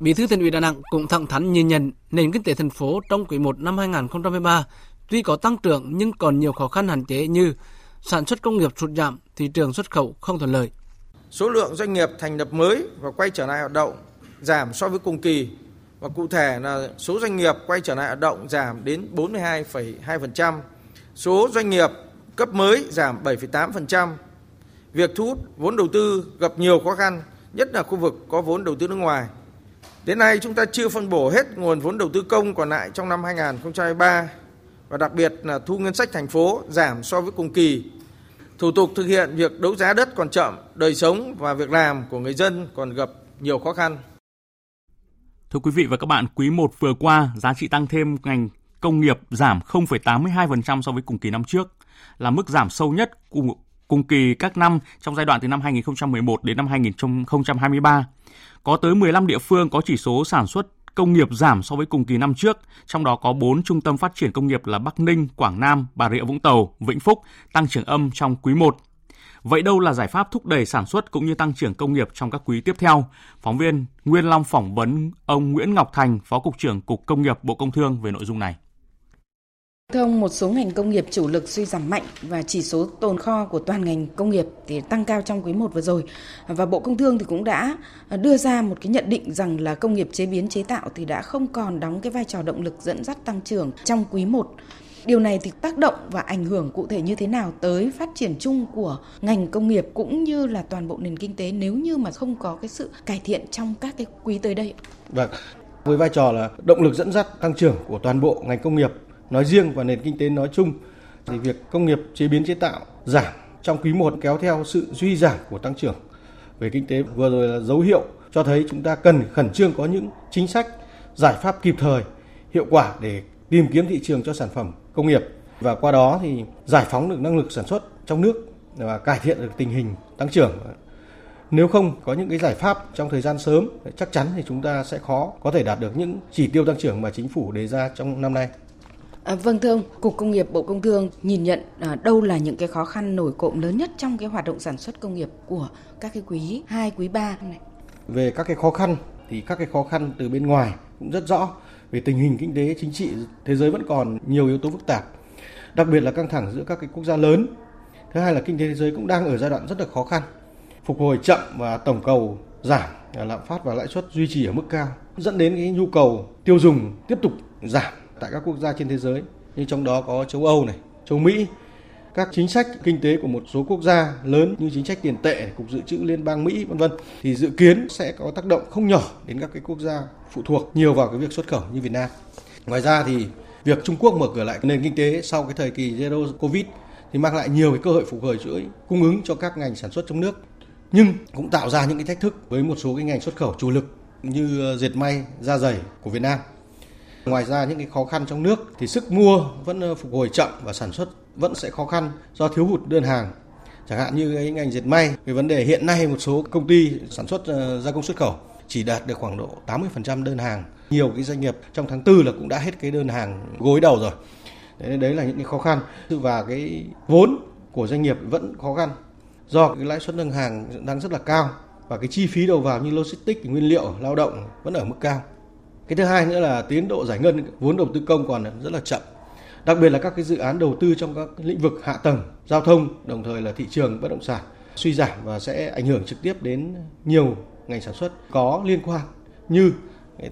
Bí thư Thành ủy Đà Nẵng cũng thẳng thắn nhìn nhận nền kinh tế thành phố trong quý 1 năm 2023 tuy có tăng trưởng nhưng còn nhiều khó khăn hạn chế như sản xuất công nghiệp sụt giảm, thị trường xuất khẩu không thuận lợi. Số lượng doanh nghiệp thành lập mới và quay trở lại hoạt động giảm so với cùng kỳ và cụ thể là số doanh nghiệp quay trở lại hoạt động giảm đến 42,2%. Số doanh nghiệp cấp mới giảm 7,8%. Việc thu hút vốn đầu tư gặp nhiều khó khăn, nhất là khu vực có vốn đầu tư nước ngoài. Đến nay chúng ta chưa phân bổ hết nguồn vốn đầu tư công còn lại trong năm 2023 và đặc biệt là thu ngân sách thành phố giảm so với cùng kỳ. Thủ tục thực hiện việc đấu giá đất còn chậm, đời sống và việc làm của người dân còn gặp nhiều khó khăn. Thưa quý vị và các bạn, quý 1 vừa qua, giá trị tăng thêm ngành công nghiệp giảm 0,82% so với cùng kỳ năm trước là mức giảm sâu nhất cùng, cùng kỳ các năm trong giai đoạn từ năm 2011 đến năm 2023. Có tới 15 địa phương có chỉ số sản xuất công nghiệp giảm so với cùng kỳ năm trước, trong đó có 4 trung tâm phát triển công nghiệp là Bắc Ninh, Quảng Nam, Bà Rịa Vũng Tàu, Vĩnh Phúc tăng trưởng âm trong quý 1. Vậy đâu là giải pháp thúc đẩy sản xuất cũng như tăng trưởng công nghiệp trong các quý tiếp theo? Phóng viên Nguyên Long phỏng vấn ông Nguyễn Ngọc Thành, Phó Cục trưởng Cục Công nghiệp Bộ Công Thương về nội dung này. Thưa ông, một số ngành công nghiệp chủ lực suy giảm mạnh và chỉ số tồn kho của toàn ngành công nghiệp thì tăng cao trong quý 1 vừa rồi. Và Bộ Công Thương thì cũng đã đưa ra một cái nhận định rằng là công nghiệp chế biến chế tạo thì đã không còn đóng cái vai trò động lực dẫn dắt tăng trưởng trong quý 1. Điều này thì tác động và ảnh hưởng cụ thể như thế nào tới phát triển chung của ngành công nghiệp cũng như là toàn bộ nền kinh tế nếu như mà không có cái sự cải thiện trong các cái quý tới đây? Vâng, với vai trò là động lực dẫn dắt tăng trưởng của toàn bộ ngành công nghiệp nói riêng và nền kinh tế nói chung, thì việc công nghiệp chế biến chế tạo giảm trong quý 1 kéo theo sự suy giảm của tăng trưởng về kinh tế vừa rồi là dấu hiệu cho thấy chúng ta cần khẩn trương có những chính sách, giải pháp kịp thời, hiệu quả để tìm kiếm thị trường cho sản phẩm công nghiệp và qua đó thì giải phóng được năng lực sản xuất trong nước và cải thiện được tình hình tăng trưởng. Nếu không có những cái giải pháp trong thời gian sớm, chắc chắn thì chúng ta sẽ khó có thể đạt được những chỉ tiêu tăng trưởng mà chính phủ đề ra trong năm nay. À, vâng thưa ông, Cục Công nghiệp Bộ Công Thương nhìn nhận à, đâu là những cái khó khăn nổi cộm lớn nhất trong cái hoạt động sản xuất công nghiệp của các cái quý 2, quý 3 này? Về các cái khó khăn thì các cái khó khăn từ bên ngoài cũng rất rõ. Về tình hình kinh tế chính trị thế giới vẫn còn nhiều yếu tố phức tạp. Đặc biệt là căng thẳng giữa các cái quốc gia lớn. Thứ hai là kinh tế thế giới cũng đang ở giai đoạn rất là khó khăn. Phục hồi chậm và tổng cầu giảm à, lạm phát và lãi suất duy trì ở mức cao dẫn đến cái nhu cầu tiêu dùng tiếp tục giảm tại các quốc gia trên thế giới như trong đó có châu Âu này, châu Mỹ. Các chính sách kinh tế của một số quốc gia lớn như chính sách tiền tệ, cục dự trữ liên bang Mỹ vân vân thì dự kiến sẽ có tác động không nhỏ đến các cái quốc gia phụ thuộc nhiều vào cái việc xuất khẩu như Việt Nam. Ngoài ra thì việc Trung Quốc mở cửa lại nền kinh tế sau cái thời kỳ zero covid thì mang lại nhiều cái cơ hội phục hồi chuỗi cung ứng cho các ngành sản xuất trong nước nhưng cũng tạo ra những cái thách thức với một số cái ngành xuất khẩu chủ lực như ờ, dệt may, da giày của Việt Nam Ngoài ra những cái khó khăn trong nước thì sức mua vẫn ờ, phục hồi chậm và sản xuất vẫn sẽ khó khăn do thiếu hụt đơn hàng. Chẳng hạn như cái ngành dệt may, cái vấn đề hiện nay một số công ty sản xuất ờ, gia công xuất khẩu chỉ đạt được khoảng độ 80% đơn hàng. Nhiều cái doanh nghiệp trong tháng tư là cũng đã hết cái đơn hàng gối đầu rồi. Đấy, đấy là những cái khó khăn và cái vốn của doanh nghiệp vẫn khó khăn do cái lãi suất ngân hàng đang rất là cao và cái chi phí đầu vào như logistics, nguyên liệu, lao động vẫn ở mức cao. Cái thứ hai nữa là tiến độ giải ngân vốn đầu tư công còn rất là chậm. Đặc biệt là các cái dự án đầu tư trong các lĩnh vực hạ tầng, giao thông, đồng thời là thị trường bất động sản suy giảm và sẽ ảnh hưởng trực tiếp đến nhiều ngành sản xuất có liên quan như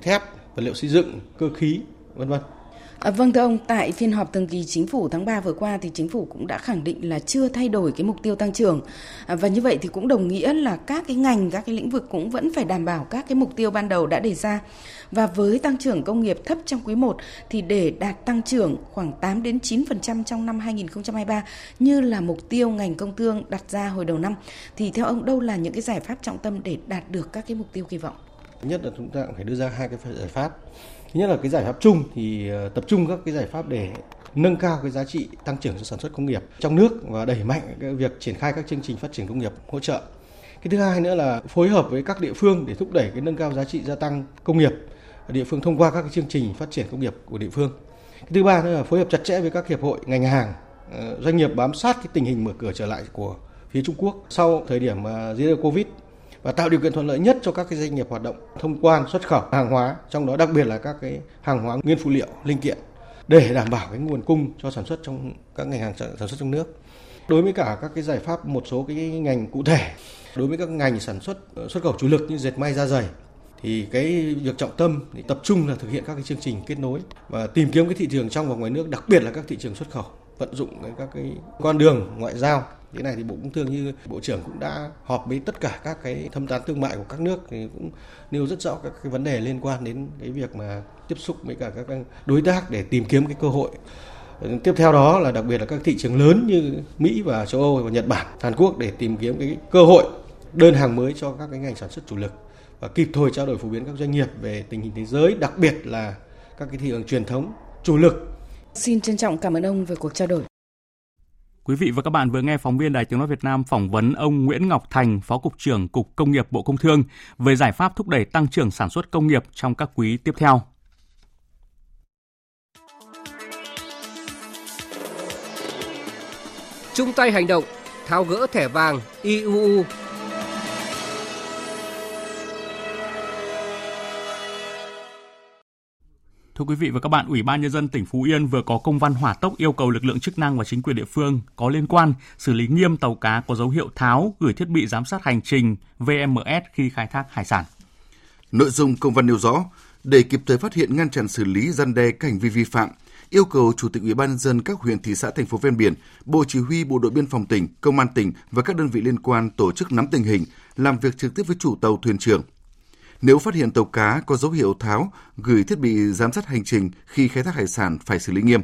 thép, vật liệu xây dựng, cơ khí, vân vân. À, vâng thưa ông, tại phiên họp thường kỳ chính phủ tháng 3 vừa qua thì chính phủ cũng đã khẳng định là chưa thay đổi cái mục tiêu tăng trưởng. À, và như vậy thì cũng đồng nghĩa là các cái ngành, các cái lĩnh vực cũng vẫn phải đảm bảo các cái mục tiêu ban đầu đã đề ra. Và với tăng trưởng công nghiệp thấp trong quý 1 thì để đạt tăng trưởng khoảng 8 đến 9% trong năm 2023 như là mục tiêu ngành công thương đặt ra hồi đầu năm thì theo ông đâu là những cái giải pháp trọng tâm để đạt được các cái mục tiêu kỳ vọng? Nhất là chúng ta cũng phải đưa ra hai cái giải pháp thứ nhất là cái giải pháp chung thì ờ, tập trung các cái giải pháp để nâng cao cái giá trị tăng trưởng cho sản xuất công nghiệp trong nước và đẩy mạnh cái việc triển khai các chương trình phát triển công nghiệp hỗ trợ. Cái thứ hai nữa là phối hợp với các địa phương để thúc đẩy cái nâng cao giá trị gia tăng công nghiệp địa phương thông qua các cái chương trình phát triển công nghiệp của địa phương. Cái thứ ba nữa là phối hợp chặt chẽ với các hiệp hội ngành hàng, ờ, doanh nghiệp bám sát cái tình hình mở cửa trở lại của phía Trung Quốc sau thời điểm ờ, zero covid và tạo điều kiện thuận lợi nhất cho các cái doanh nghiệp hoạt động thông quan, xuất khẩu hàng hóa, trong đó đặc biệt là các cái hàng hóa nguyên phụ liệu, linh kiện để đảm bảo cái nguồn cung cho sản xuất trong các ngành hàng sản xuất trong nước. Đối với cả các cái giải pháp, một số cái ngành cụ thể, đối với các ngành sản xuất ờ, xuất khẩu chủ lực như dệt may, da dày thì cái việc trọng tâm thì tập trung là thực hiện các cái chương trình kết nối và tìm kiếm cái thị trường trong và ngoài nước, đặc biệt là các thị trường xuất khẩu vận dụng các cái con đường ngoại giao cái này thì bộ công thương như bộ trưởng cũng đã họp với tất cả các cái thâm tán thương mại của các nước thì cũng nêu rất rõ các cái vấn đề liên quan đến cái việc mà tiếp xúc với cả các đối tác để tìm kiếm cái cơ hội tiếp theo đó là đặc biệt là các thị trường lớn như Mỹ và châu Âu và Nhật Bản, Hàn Quốc để tìm kiếm cái cơ hội đơn hàng mới cho các cái ngành sản xuất chủ lực và kịp thời trao đổi phổ biến các doanh nghiệp về tình hình thế giới, đặc biệt là các cái thị trường truyền thống chủ lực. Xin trân trọng cảm ơn ông về cuộc trao đổi. Quý vị và các bạn vừa nghe phóng viên Đài Tiếng Nói Việt Nam phỏng vấn ông Nguyễn Ngọc Thành, Phó Cục trưởng Cục Công nghiệp Bộ Công Thương về giải pháp thúc đẩy tăng trưởng sản xuất công nghiệp trong các quý tiếp theo. Trung tay hành động, tháo gỡ thẻ vàng IUU Thưa quý vị và các bạn, Ủy ban Nhân dân tỉnh Phú Yên vừa có công văn hỏa tốc yêu cầu lực lượng chức năng và chính quyền địa phương có liên quan xử lý nghiêm tàu cá có dấu hiệu tháo gửi thiết bị giám sát hành trình VMS khi khai thác hải sản. Nội dung công văn nêu rõ, để kịp thời phát hiện ngăn chặn xử lý gian đe các hành vi vi phạm, yêu cầu Chủ tịch Ủy ban nhân dân các huyện thị xã thành phố ven biển, Bộ Chỉ huy Bộ đội biên phòng tỉnh, Công an tỉnh và các đơn vị liên quan tổ chức nắm tình hình, làm việc trực tiếp với chủ tàu thuyền trưởng. Nếu phát hiện tàu cá có dấu hiệu tháo, gửi thiết bị giám sát hành trình khi khai thác hải sản phải xử lý nghiêm.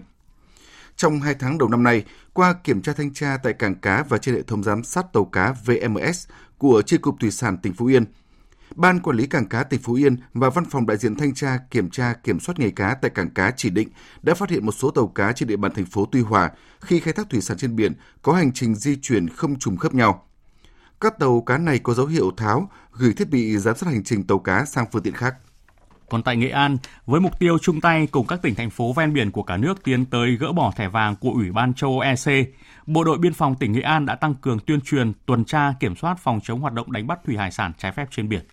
Trong hai tháng đầu năm nay, qua kiểm tra thanh tra tại cảng cá và trên hệ thống giám sát tàu cá VMS của Chi cục Thủy sản tỉnh Phú Yên, Ban Quản lý Cảng cá tỉnh Phú Yên và Văn phòng đại diện thanh tra kiểm tra kiểm soát nghề cá tại cảng cá chỉ định đã phát hiện một số tàu cá trên địa bàn thành phố Tuy Hòa khi khai thác thủy sản trên biển có hành trình di chuyển không trùng khớp nhau. Các tàu cá này có dấu hiệu tháo, gửi thiết bị giám sát hành trình tàu cá sang phương tiện khác. Còn tại Nghệ An, với mục tiêu chung tay cùng các tỉnh thành phố ven biển của cả nước tiến tới gỡ bỏ thẻ vàng của Ủy ban châu Âu EC, Bộ đội Biên phòng tỉnh Nghệ An đã tăng cường tuyên truyền, tuần tra, kiểm soát phòng chống hoạt động đánh bắt thủy hải sản trái phép trên biển.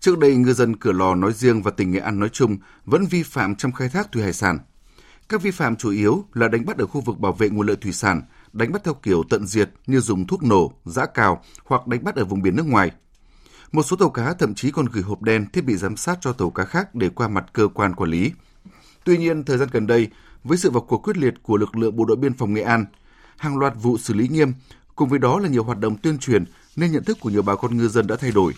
Trước đây, ngư dân Cửa Lò nói riêng và tỉnh Nghệ An nói chung vẫn vi phạm trong khai thác thủy hải sản. Các vi phạm chủ yếu là đánh bắt ở khu vực bảo vệ nguồn lợi thủy sản, đánh bắt theo kiểu tận diệt như dùng thuốc nổ, giã cào hoặc đánh bắt ở vùng biển nước ngoài. Một số tàu cá thậm chí còn gửi hộp đen thiết bị giám sát cho tàu cá khác để qua mặt cơ quan quản lý. Tuy nhiên, thời gian gần đây, với sự vào cuộc quyết liệt của lực lượng bộ đội biên phòng Nghệ An, hàng loạt vụ xử lý nghiêm, cùng với đó là nhiều hoạt động tuyên truyền nên nhận thức của nhiều bà con ngư dân đã thay đổi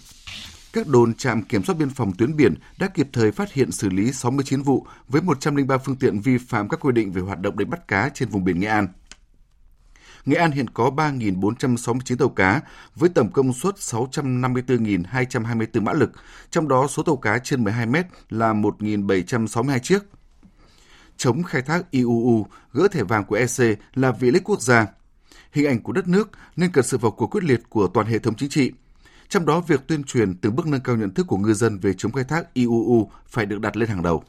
các đồn trạm kiểm soát biên phòng tuyến biển đã kịp thời phát hiện xử lý 69 vụ với 103 phương tiện vi phạm các quy định về hoạt động đánh bắt cá trên vùng biển Nghệ An. Nghệ An hiện có 3.469 tàu cá với tổng công suất 654.224 mã lực, trong đó số tàu cá trên 12 mét là 1.762 chiếc. Chống khai thác IUU, gỡ thẻ vàng của EC là vị lích quốc gia. Hình ảnh của đất nước nên cần sự vào cuộc quyết liệt của toàn hệ thống chính trị – trong đó, việc tuyên truyền từng bước nâng cao nhận thức của ngư dân về chống khai thác IUU phải được đặt lên hàng đầu.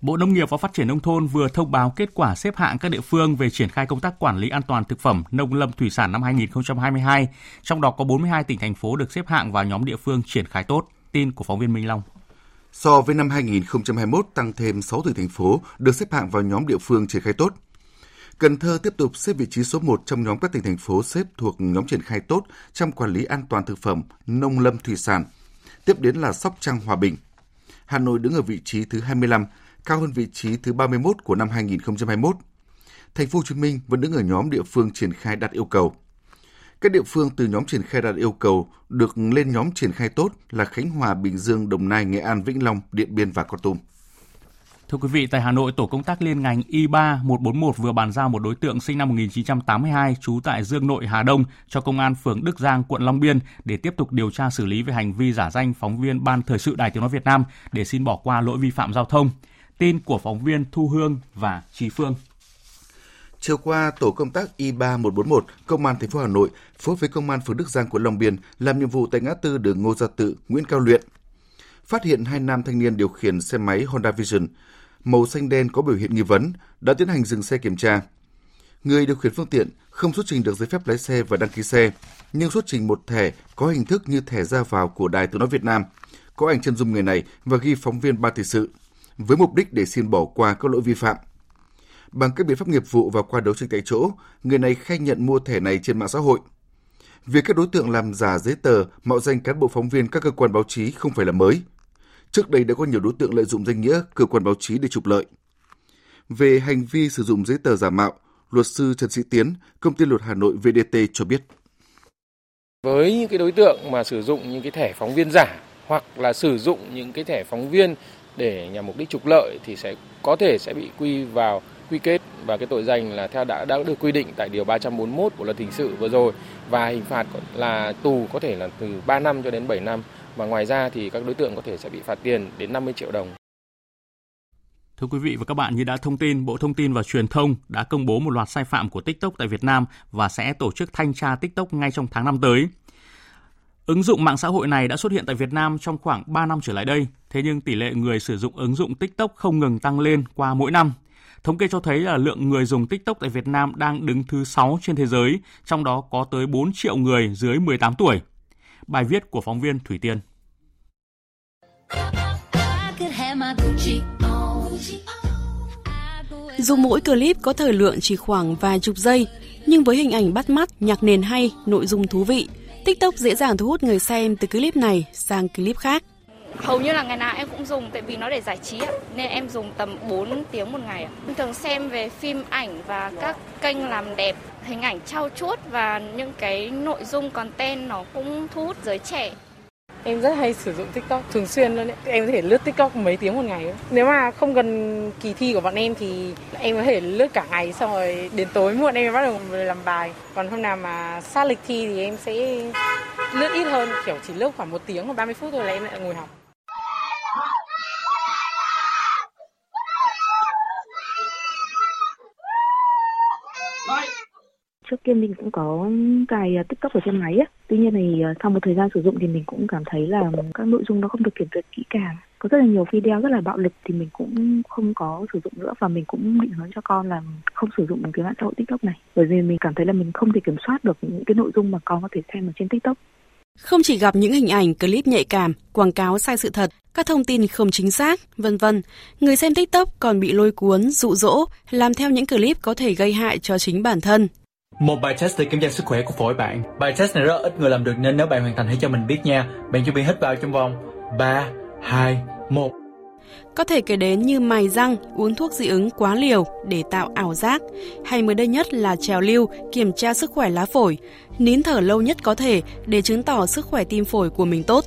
Bộ Nông nghiệp và Phát triển Nông thôn vừa thông báo kết quả xếp hạng các địa phương về triển khai công tác quản lý an toàn thực phẩm, nông lâm thủy sản năm 2022, trong đó có 42 tỉnh thành phố được xếp hạng vào nhóm địa phương triển khai tốt. Tin của phóng viên Minh Long. So với năm 2021 tăng thêm 6 tỉnh thành phố được xếp hạng vào nhóm địa phương triển khai tốt. Cần Thơ tiếp tục xếp vị trí số 1 trong nhóm các tỉnh thành phố xếp thuộc nhóm triển khai tốt trong quản lý an toàn thực phẩm, nông lâm thủy sản. Tiếp đến là Sóc Trăng Hòa Bình. Hà Nội đứng ở vị trí thứ 25, cao hơn vị trí thứ 31 của năm 2021. Thành phố Hồ Chí Minh vẫn đứng ở nhóm địa phương triển khai đạt yêu cầu. Các địa phương từ nhóm triển khai đạt yêu cầu được lên nhóm triển khai tốt là Khánh Hòa, Bình Dương, Đồng Nai, Nghệ An, Vĩnh Long, Điện Biên và Con Tum. Thưa quý vị, tại Hà Nội, tổ công tác liên ngành Y3 141 vừa bàn giao một đối tượng sinh năm 1982 trú tại Dương Nội, Hà Đông cho công an phường Đức Giang, quận Long Biên để tiếp tục điều tra xử lý về hành vi giả danh phóng viên Ban Thời sự Đài Tiếng nói Việt Nam để xin bỏ qua lỗi vi phạm giao thông. Tin của phóng viên Thu Hương và Trí Phương. Chiều qua, tổ công tác Y3141, Công an thành phố Hà Nội phối với Công an phường Đức Giang quận Long Biên làm nhiệm vụ tại ngã tư đường Ngô Gia Tự, Nguyễn Cao Luyện. Phát hiện hai nam thanh niên điều khiển xe máy Honda Vision màu xanh đen có biểu hiện nghi vấn đã tiến hành dừng xe kiểm tra. Người điều khiển phương tiện không xuất trình được giấy phép lái xe và đăng ký xe, nhưng xuất trình một thẻ có hình thức như thẻ ra vào của Đài Tiếng nói Việt Nam, có ảnh chân dung người này và ghi phóng viên ban thời sự, với mục đích để xin bỏ qua các lỗi vi phạm. Bằng các biện pháp nghiệp vụ và qua đấu tranh tại chỗ, người này khai nhận mua thẻ này trên mạng xã hội. Việc các đối tượng làm giả giấy tờ, mạo danh cán bộ phóng viên các cơ quan báo chí không phải là mới, Trước đây đã có nhiều đối tượng lợi dụng danh nghĩa cơ quan báo chí để trục lợi. Về hành vi sử dụng giấy tờ giả mạo, luật sư Trần Sĩ Tiến, công ty luật Hà Nội VDT cho biết. Với những cái đối tượng mà sử dụng những cái thẻ phóng viên giả hoặc là sử dụng những cái thẻ phóng viên để nhằm mục đích trục lợi thì sẽ có thể sẽ bị quy vào quy kết và cái tội danh là theo đã đã được quy định tại điều 341 của luật hình sự vừa rồi và hình phạt là tù có thể là từ 3 năm cho đến 7 năm và ngoài ra thì các đối tượng có thể sẽ bị phạt tiền đến 50 triệu đồng. Thưa quý vị và các bạn, như đã thông tin, Bộ Thông tin và Truyền thông đã công bố một loạt sai phạm của TikTok tại Việt Nam và sẽ tổ chức thanh tra TikTok ngay trong tháng năm tới. Ứng dụng mạng xã hội này đã xuất hiện tại Việt Nam trong khoảng 3 năm trở lại đây, thế nhưng tỷ lệ người sử dụng ứng dụng TikTok không ngừng tăng lên qua mỗi năm. Thống kê cho thấy là lượng người dùng TikTok tại Việt Nam đang đứng thứ 6 trên thế giới, trong đó có tới 4 triệu người dưới 18 tuổi. Bài viết của phóng viên Thủy Tiên. Dù mỗi clip có thời lượng chỉ khoảng vài chục giây, nhưng với hình ảnh bắt mắt, nhạc nền hay, nội dung thú vị, TikTok dễ dàng thu hút người xem từ clip này sang clip khác. Hầu như là ngày nào em cũng dùng tại vì nó để giải trí ạ, nên em dùng tầm 4 tiếng một ngày ạ. Em thường xem về phim ảnh và các kênh làm đẹp, hình ảnh trau chuốt và những cái nội dung content nó cũng thu hút giới trẻ. Em rất hay sử dụng TikTok thường xuyên luôn ấy. Em có thể lướt TikTok mấy tiếng một ngày. Nếu mà không gần kỳ thi của bọn em thì em có thể lướt cả ngày xong rồi đến tối muộn em bắt đầu làm bài. Còn hôm nào mà sát lịch thi thì em sẽ lướt ít hơn, kiểu chỉ lướt khoảng một tiếng hoặc 30 phút thôi là em lại ngồi học trước kia mình cũng có cài ờ, tiktok ở trên máy á. Tuy nhiên thì ờ, sau một thời gian sử dụng thì mình cũng cảm thấy là các nội dung nó không được kiểm duyệt kỹ càng. Có rất là nhiều video rất là bạo lực thì mình cũng không có sử dụng nữa và mình cũng định hướng cho con là không sử dụng cái mạng xã hội tiktok này. Bởi vì mình cảm thấy là mình không thể kiểm soát được những cái nội dung mà con có thể xem ở trên tiktok. Không chỉ gặp những hình ảnh, clip nhạy cảm, quảng cáo sai sự thật, các thông tin không chính xác, vân vân, người xem TikTok còn bị lôi cuốn, dụ dỗ, làm theo những clip có thể gây hại cho chính bản thân, một bài test để kiểm tra sức khỏe của phổi bạn. Bài test này rất ít người làm được nên nếu bạn hoàn thành hãy cho mình biết nha. Bạn chuẩn bị hít vào trong vòng 3, 2, 1. Có thể kể đến như mài răng, uống thuốc dị ứng quá liều để tạo ảo giác, hay mới đây nhất là trèo lưu kiểm tra sức khỏe lá phổi, nín thở lâu nhất có thể để chứng tỏ sức khỏe tim phổi của mình tốt.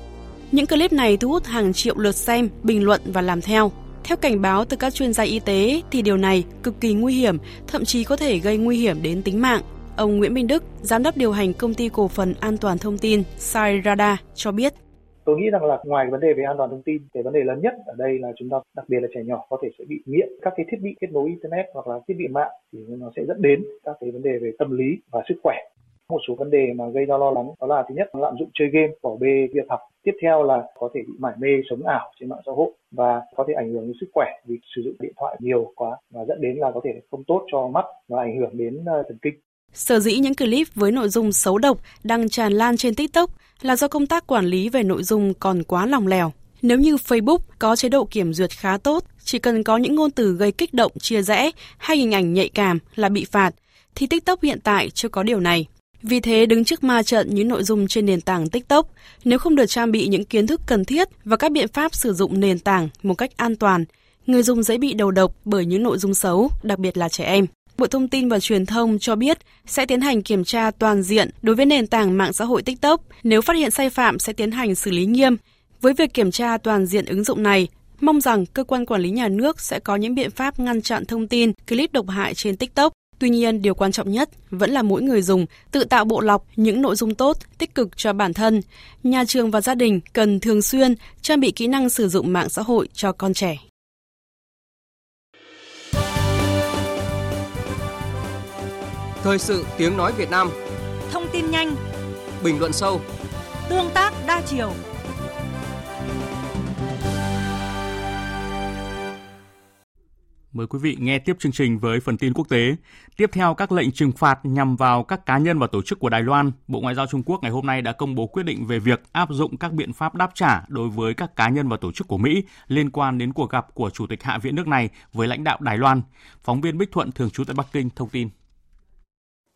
Những clip này thu hút hàng triệu lượt xem, bình luận và làm theo. Theo cảnh báo từ các chuyên gia y tế thì điều này cực kỳ nguy hiểm, thậm chí có thể gây nguy hiểm đến tính mạng. Ông Nguyễn Minh Đức, giám đốc điều hành công ty cổ phần an toàn thông tin Sairada cho biết. Tôi nghĩ rằng là ngoài vấn đề về an toàn thông tin, cái vấn đề lớn nhất ở đây là chúng ta đặc biệt là trẻ nhỏ có thể sẽ bị nghiện các cái thiết bị kết nối internet hoặc là thiết bị mạng thì nó sẽ dẫn đến các cái vấn đề về tâm lý và sức khỏe. Một số vấn đề mà gây ra lo lắng đó là thứ nhất là lạm dụng chơi game, bỏ bê việc học. Tiếp theo là có thể bị mải mê sống ảo trên mạng xã hội và có thể ảnh hưởng đến sức khỏe vì sử dụng điện thoại nhiều quá và dẫn đến là có thể không tốt cho mắt và ảnh hưởng đến ờ, thần kinh. Sở dĩ những clip với nội dung xấu độc đang tràn lan trên TikTok là do công tác quản lý về nội dung còn quá lòng lèo. Nếu như Facebook có chế độ kiểm duyệt khá tốt, chỉ cần có những ngôn từ gây kích động, chia rẽ hay hình ảnh nhạy cảm là bị phạt, thì TikTok hiện tại chưa có điều này. Vì thế, đứng trước ma trận những nội dung trên nền tảng TikTok, nếu không được trang bị những kiến thức cần thiết và các biện pháp sử dụng nền tảng một cách an toàn, người dùng dễ bị đầu độc bởi những nội dung xấu, đặc biệt là trẻ em. Bộ Thông tin và Truyền thông cho biết sẽ tiến hành kiểm tra toàn diện đối với nền tảng mạng xã hội TikTok. Nếu phát hiện sai phạm sẽ tiến hành xử lý nghiêm. Với việc kiểm tra toàn diện ứng dụng này, mong rằng cơ quan quản lý nhà nước sẽ có những biện pháp ngăn chặn thông tin, clip độc hại trên TikTok. Tuy nhiên, điều quan trọng nhất vẫn là mỗi người dùng tự tạo bộ lọc những nội dung tốt, tích cực cho bản thân. Nhà trường và gia đình cần thường xuyên trang bị kỹ năng sử dụng mạng xã hội cho con trẻ. Thời sự tiếng nói Việt Nam Thông tin nhanh Bình luận sâu Tương tác đa chiều Mời quý vị nghe tiếp chương trình với phần tin quốc tế. Tiếp theo các lệnh trừng phạt nhằm vào các cá nhân và tổ chức của Đài Loan, Bộ Ngoại giao Trung Quốc ngày hôm nay đã công bố quyết định về việc áp dụng các biện pháp đáp trả đối với các cá nhân và tổ chức của Mỹ liên quan đến cuộc gặp của Chủ tịch Hạ viện nước này với lãnh đạo Đài Loan. Phóng viên Bích Thuận thường trú tại Bắc Kinh thông tin.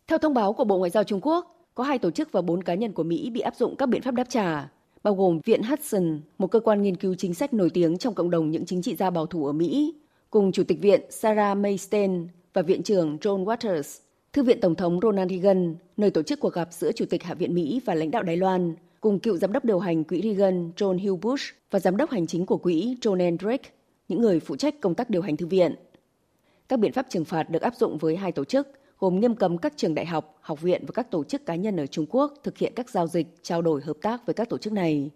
Theo thông báo của Bộ Ngoại giao Trung Quốc, có hai tổ chức và bốn cá nhân của Mỹ bị áp dụng các biện pháp đáp trả, bao gồm Viện Hudson, một cơ quan nghiên cứu chính sách nổi tiếng trong cộng đồng những chính trị gia bảo thủ ở Mỹ, cùng Chủ tịch Viện Sarah Maystein và Viện trưởng John Waters, Thư viện Tổng thống Ronald Reagan, nơi tổ chức cuộc gặp giữa Chủ tịch Hạ viện Mỹ và lãnh đạo Đài Loan, cùng cựu giám đốc điều hành quỹ Reagan John Hugh Bush và giám đốc hành chính của quỹ John Endrick, những người phụ trách công tác điều hành thư viện. Các biện pháp trừng phạt được áp dụng với hai tổ chức, gồm nghiêm cấm các trường đại học, học viện và các tổ chức cá nhân ở Trung Quốc thực hiện các giao dịch, trao đổi hợp tác với các tổ chức này.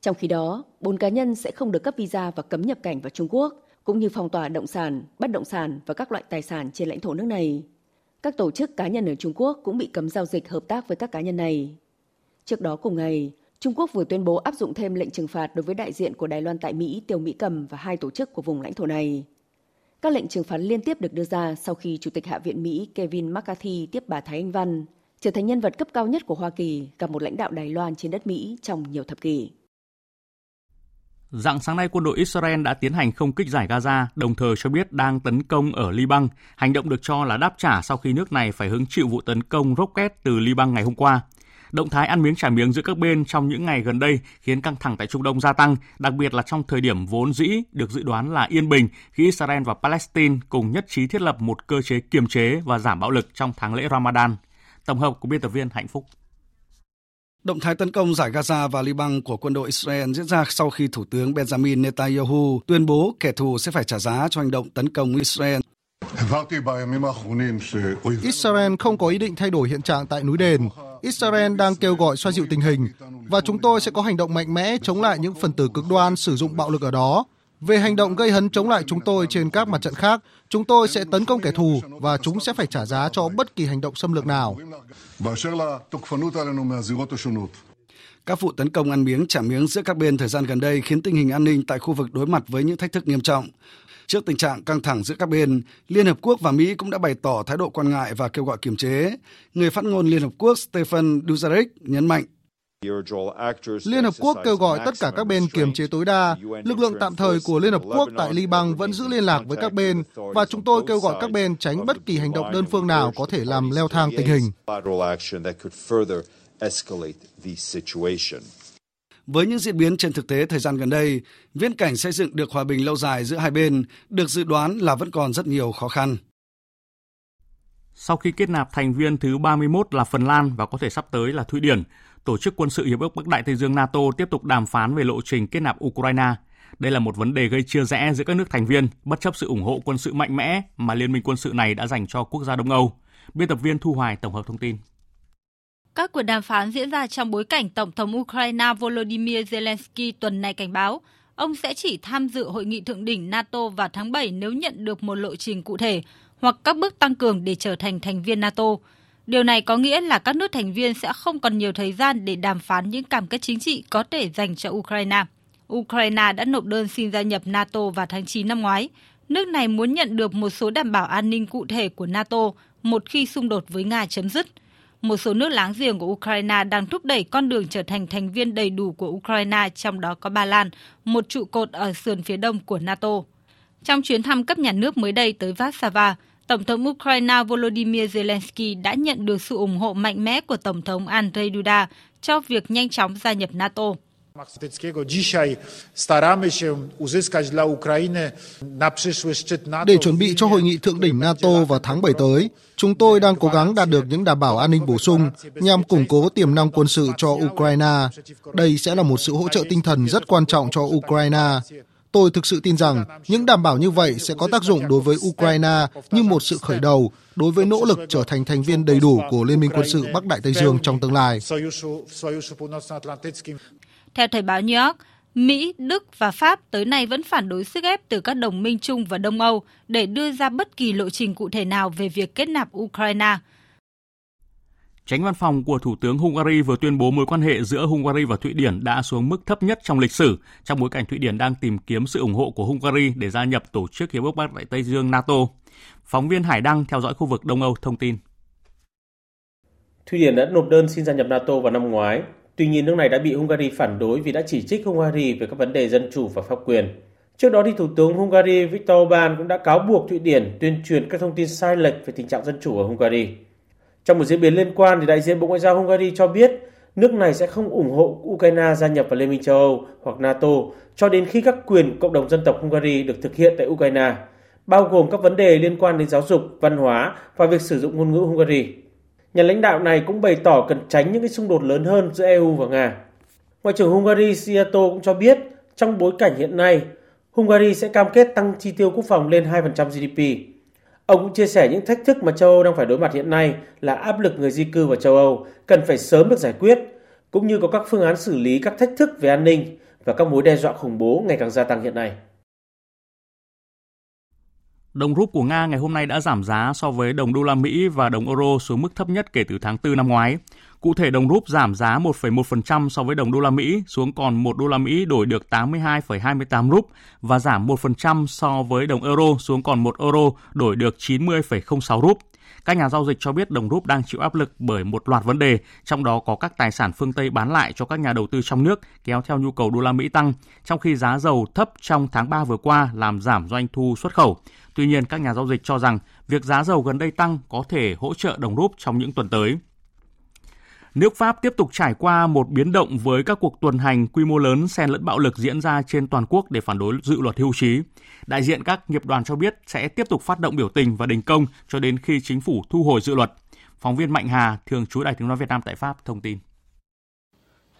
Trong khi đó, bốn cá nhân sẽ không được cấp visa và cấm nhập cảnh vào Trung Quốc, cũng như phong tỏa động sản, bất động sản và các loại tài sản trên lãnh thổ nước này. Các tổ chức cá nhân ở Trung Quốc cũng bị cấm giao dịch hợp tác với các cá nhân này. Trước đó cùng ngày, Trung Quốc vừa tuyên bố áp dụng thêm lệnh trừng phạt đối với đại diện của Đài Loan tại Mỹ Tiêu Mỹ Cầm và hai tổ chức của vùng lãnh thổ này. Các lệnh trừng phạt liên tiếp được đưa ra sau khi Chủ tịch Hạ viện Mỹ Kevin McCarthy tiếp bà Thái Anh Văn, trở thành nhân vật cấp cao nhất của Hoa Kỳ gặp một lãnh đạo Đài Loan trên đất Mỹ trong nhiều thập kỷ. Dạng sáng nay, quân đội Israel đã tiến hành không kích giải Gaza, đồng thời cho biết đang tấn công ở Liban. Hành động được cho là đáp trả sau khi nước này phải hứng chịu vụ tấn công rocket từ Liban ngày hôm qua. Động thái ăn miếng trả miếng giữa các bên trong những ngày gần đây khiến căng thẳng tại Trung Đông gia tăng, đặc biệt là trong thời điểm vốn dĩ được dự đoán là yên bình khi Israel và Palestine cùng nhất trí thiết lập một cơ chế kiềm chế và giảm bạo lực trong tháng lễ Ramadan. Tổng hợp của biên tập viên Hạnh Phúc. Động thái tấn công giải Gaza và Liban của quân đội Israel diễn ra sau khi Thủ tướng Benjamin Netanyahu tuyên bố kẻ thù sẽ phải trả giá cho hành động tấn công Israel. Israel không có ý định thay đổi hiện trạng tại núi đền. Israel đang kêu gọi xoa dịu tình hình và chúng tôi sẽ có hành động mạnh mẽ chống lại những phần tử cực đoan sử dụng bạo lực ở đó. Về hành động gây hấn chống lại chúng tôi trên các mặt trận khác, chúng tôi sẽ tấn công kẻ thù và chúng sẽ phải trả giá cho bất kỳ hành động xâm lược nào. Các vụ tấn công ăn miếng trả miếng giữa các bên thời gian gần đây khiến tình hình an ninh tại khu vực đối mặt với những thách thức nghiêm trọng. Trước tình trạng căng thẳng giữa các bên, Liên Hợp Quốc và Mỹ cũng đã bày tỏ thái độ quan ngại và kêu gọi kiềm chế. Người phát ngôn Liên Hợp Quốc Stephen Dujarric nhấn mạnh Liên Hợp Quốc kêu gọi tất cả các bên kiềm chế tối đa. Lực lượng tạm thời của Liên Hợp Quốc tại Liban vẫn giữ liên lạc với các bên và chúng tôi kêu gọi các bên tránh bất kỳ hành động đơn phương nào có thể làm leo thang tình hình. Với những diễn biến trên thực tế thời gian gần đây, viễn cảnh xây dựng được hòa bình lâu dài giữa hai bên được dự đoán là vẫn còn rất nhiều khó khăn. Sau khi kết nạp thành viên thứ 31 là Phần Lan và có thể sắp tới là Thụy Điển, Tổ chức Quân sự Hiệp ước Bắc Đại Tây Dương NATO tiếp tục đàm phán về lộ trình kết nạp Ukraine. Đây là một vấn đề gây chia rẽ giữa các nước thành viên, bất chấp sự ủng hộ quân sự mạnh mẽ mà liên minh quân sự này đã dành cho quốc gia Đông Âu. Biên tập viên Thu Hoài tổng hợp thông tin. Các cuộc đàm phán diễn ra trong bối cảnh Tổng thống Ukraine Volodymyr Zelensky tuần này cảnh báo, ông sẽ chỉ tham dự hội nghị thượng đỉnh NATO vào tháng 7 nếu nhận được một lộ trình cụ thể hoặc các bước tăng cường để trở thành thành viên NATO. Điều này có nghĩa là các nước thành viên sẽ không còn nhiều thời gian để đàm phán những cam kết chính trị có thể dành cho Ukraine. Ukraine đã nộp đơn xin gia nhập NATO vào tháng 9 năm ngoái. Nước này muốn nhận được một số đảm bảo an ninh cụ thể của NATO, một khi xung đột với Nga chấm dứt – một số nước láng giềng của Ukraine đang thúc đẩy con đường trở thành thành viên đầy đủ của Ukraine, trong đó có Ba Lan, một trụ cột ở sườn phía đông của NATO. Trong chuyến thăm cấp nhà nước mới đây tới Warsaw, Tổng thống Ukraine Volodymyr Zelensky đã nhận được sự ủng hộ mạnh mẽ của Tổng thống Andrzej Duda cho việc nhanh chóng gia nhập NATO. Để chuẩn bị cho hội nghị thượng đỉnh NATO vào tháng 7 tới, chúng tôi đang cố gắng đạt được những đảm bảo an ninh bổ sung nhằm củng cố tiềm năng quân sự cho Ukraine. Đây sẽ là một sự hỗ trợ tinh thần rất quan trọng cho Ukraine. Tôi thực sự tin rằng những đảm bảo như vậy sẽ có tác dụng đối với Ukraine như một sự khởi đầu đối với nỗ lực trở thành thành viên đầy đủ của Liên minh quân sự Bắc Đại Tây Dương trong tương lai. Theo Thời báo New York, Mỹ, Đức và Pháp tới nay vẫn phản đối sức ép từ các đồng minh chung và Đông Âu để đưa ra bất kỳ lộ trình cụ thể nào về việc kết nạp Ukraine. Tránh văn phòng của Thủ tướng Hungary vừa tuyên bố mối quan hệ giữa Hungary và Thụy Điển đã xuống mức thấp nhất trong lịch sử, trong bối cảnh Thụy Điển đang tìm kiếm sự ủng hộ của Hungary để gia nhập Tổ chức Hiệp ước Bắc Đại Tây Dương NATO. Phóng viên Hải Đăng theo dõi khu vực Đông Âu thông tin. Thụy Điển đã nộp đơn xin gia nhập NATO vào năm ngoái, Tuy nhiên, nước này đã bị Hungary phản đối vì đã chỉ trích Hungary về các vấn đề dân chủ và pháp quyền. Trước đó, thì Thủ tướng Hungary Viktor Orbán cũng đã cáo buộc Thụy Điển tuyên truyền các thông tin sai lệch về tình trạng dân chủ ở Hungary. Trong một diễn biến liên quan, thì đại diện Bộ Ngoại giao Hungary cho biết nước này sẽ không ủng hộ Ukraine gia nhập vào Liên minh châu Âu hoặc NATO cho đến khi các quyền cộng đồng dân tộc Hungary được thực hiện tại Ukraine, bao gồm các vấn đề liên quan đến giáo dục, văn hóa và việc sử dụng ngôn ngữ Hungary. Nhà lãnh đạo này cũng bày tỏ cần tránh những cái xung đột lớn hơn giữa EU và Nga. Ngoại trưởng Hungary Siato cũng cho biết trong bối cảnh hiện nay, Hungary sẽ cam kết tăng chi tiêu quốc phòng lên 2% GDP. Ông cũng chia sẻ những thách thức mà châu Âu đang phải đối mặt hiện nay là áp lực người di cư vào châu Âu cần phải sớm được giải quyết, cũng như có các phương án xử lý các thách thức về an ninh và các mối đe dọa khủng bố ngày càng gia tăng hiện nay. Đồng rúp của Nga ngày hôm nay đã giảm giá so với đồng đô la Mỹ và đồng euro xuống mức thấp nhất kể từ tháng 4 năm ngoái. Cụ thể đồng rúp giảm giá 1,1% so với đồng đô la Mỹ xuống còn 1 đô la Mỹ đổi được 82,28 rúp và giảm 1% so với đồng euro xuống còn 1 euro đổi được 90,06 rúp. Các nhà giao dịch cho biết đồng rúp đang chịu áp lực bởi một loạt vấn đề, trong đó có các tài sản phương Tây bán lại cho các nhà đầu tư trong nước kéo theo nhu cầu đô la Mỹ tăng, trong khi giá dầu thấp trong tháng 3 vừa qua làm giảm doanh thu xuất khẩu. Tuy nhiên, các nhà giao dịch cho rằng việc giá dầu gần đây tăng có thể hỗ trợ đồng rúp trong những tuần tới. Nước Pháp tiếp tục trải qua một biến động với các cuộc tuần hành quy mô lớn xen lẫn bạo lực diễn ra trên toàn quốc để phản đối dự luật hưu trí. Đại diện các nghiệp đoàn cho biết sẽ tiếp tục phát động biểu tình và đình công cho đến khi chính phủ thu hồi dự luật. Phóng viên Mạnh Hà, thường trú Đài tiếng nói Việt Nam tại Pháp thông tin.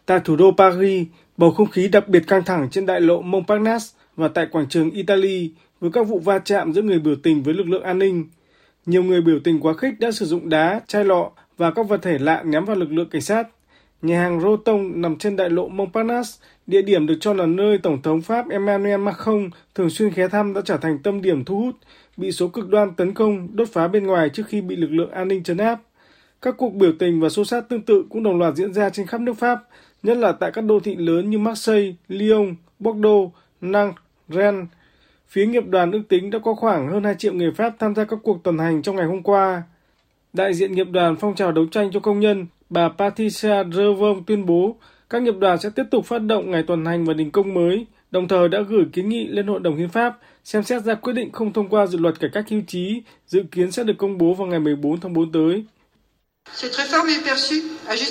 Tại thủ đô Paris, bầu không khí đặc biệt căng thẳng trên đại lộ Montparnasse và tại quảng trường Italy với các vụ va chạm giữa người biểu tình với lực lượng an ninh. Nhiều người biểu tình quá khích đã sử dụng đá, chai lọ và các vật thể lạ ném vào lực lượng cảnh sát. Nhà hàng Roton nằm trên đại lộ Montparnasse, địa điểm được cho là nơi Tổng thống Pháp Emmanuel Macron thường xuyên ghé thăm đã trở thành tâm điểm thu hút, bị số cực đoan tấn công, đốt phá bên ngoài trước khi bị lực lượng an ninh trấn áp. Các cuộc biểu tình và xô xát tương tự cũng đồng loạt diễn ra trên khắp nước Pháp, nhất là tại các đô thị lớn như Marseille, Lyon, Bordeaux, Nantes, Rennes. Phía nghiệp đoàn ước tính đã có khoảng hơn 2 triệu người Pháp tham gia các cuộc tuần hành trong ngày hôm qua. Đại diện nghiệp đoàn phong trào đấu tranh cho công nhân, bà Patricia Revon tuyên bố các nghiệp đoàn sẽ tiếp tục phát động ngày tuần hành và đình công mới, đồng thời đã gửi kiến nghị lên Hội đồng Hiến pháp xem xét ra quyết định không thông qua dự luật cải cách hưu trí, dự kiến sẽ được công bố vào ngày 14 tháng 4 tới.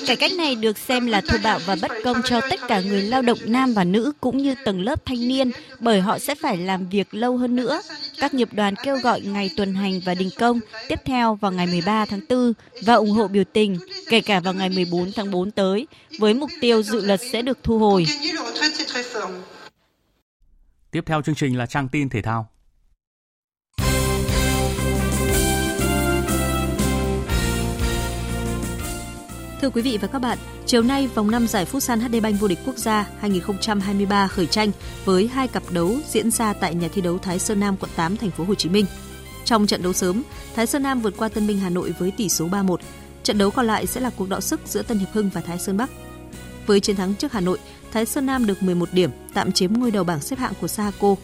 Cải cách này được xem là thô bạo và bất công cho tất cả người lao động nam và nữ cũng như tầng lớp thanh niên bởi họ sẽ phải làm việc lâu hơn nữa. Các nghiệp đoàn kêu gọi ngày tuần hành và đình công tiếp theo vào ngày 13 tháng 4 và ủng hộ biểu tình kể cả vào ngày 14 tháng 4 tới với mục tiêu dự luật sẽ được thu hồi. Tiếp theo chương trình là trang tin thể thao. Thưa quý vị và các bạn, chiều nay vòng 5 giải Futsal HD Bank vô địch quốc gia 2023 khởi tranh với hai cặp đấu diễn ra tại nhà thi đấu Thái Sơn Nam quận 8 thành phố Hồ Chí Minh. Trong trận đấu sớm, Thái Sơn Nam vượt qua Tân Minh Hà Nội với tỷ số 3-1. Trận đấu còn lại sẽ là cuộc đọ sức giữa Tân Hiệp Hưng và Thái Sơn Bắc. Với chiến thắng trước Hà Nội, Thái Sơn Nam được 11 điểm, tạm chiếm ngôi đầu bảng xếp hạng của Sahaco.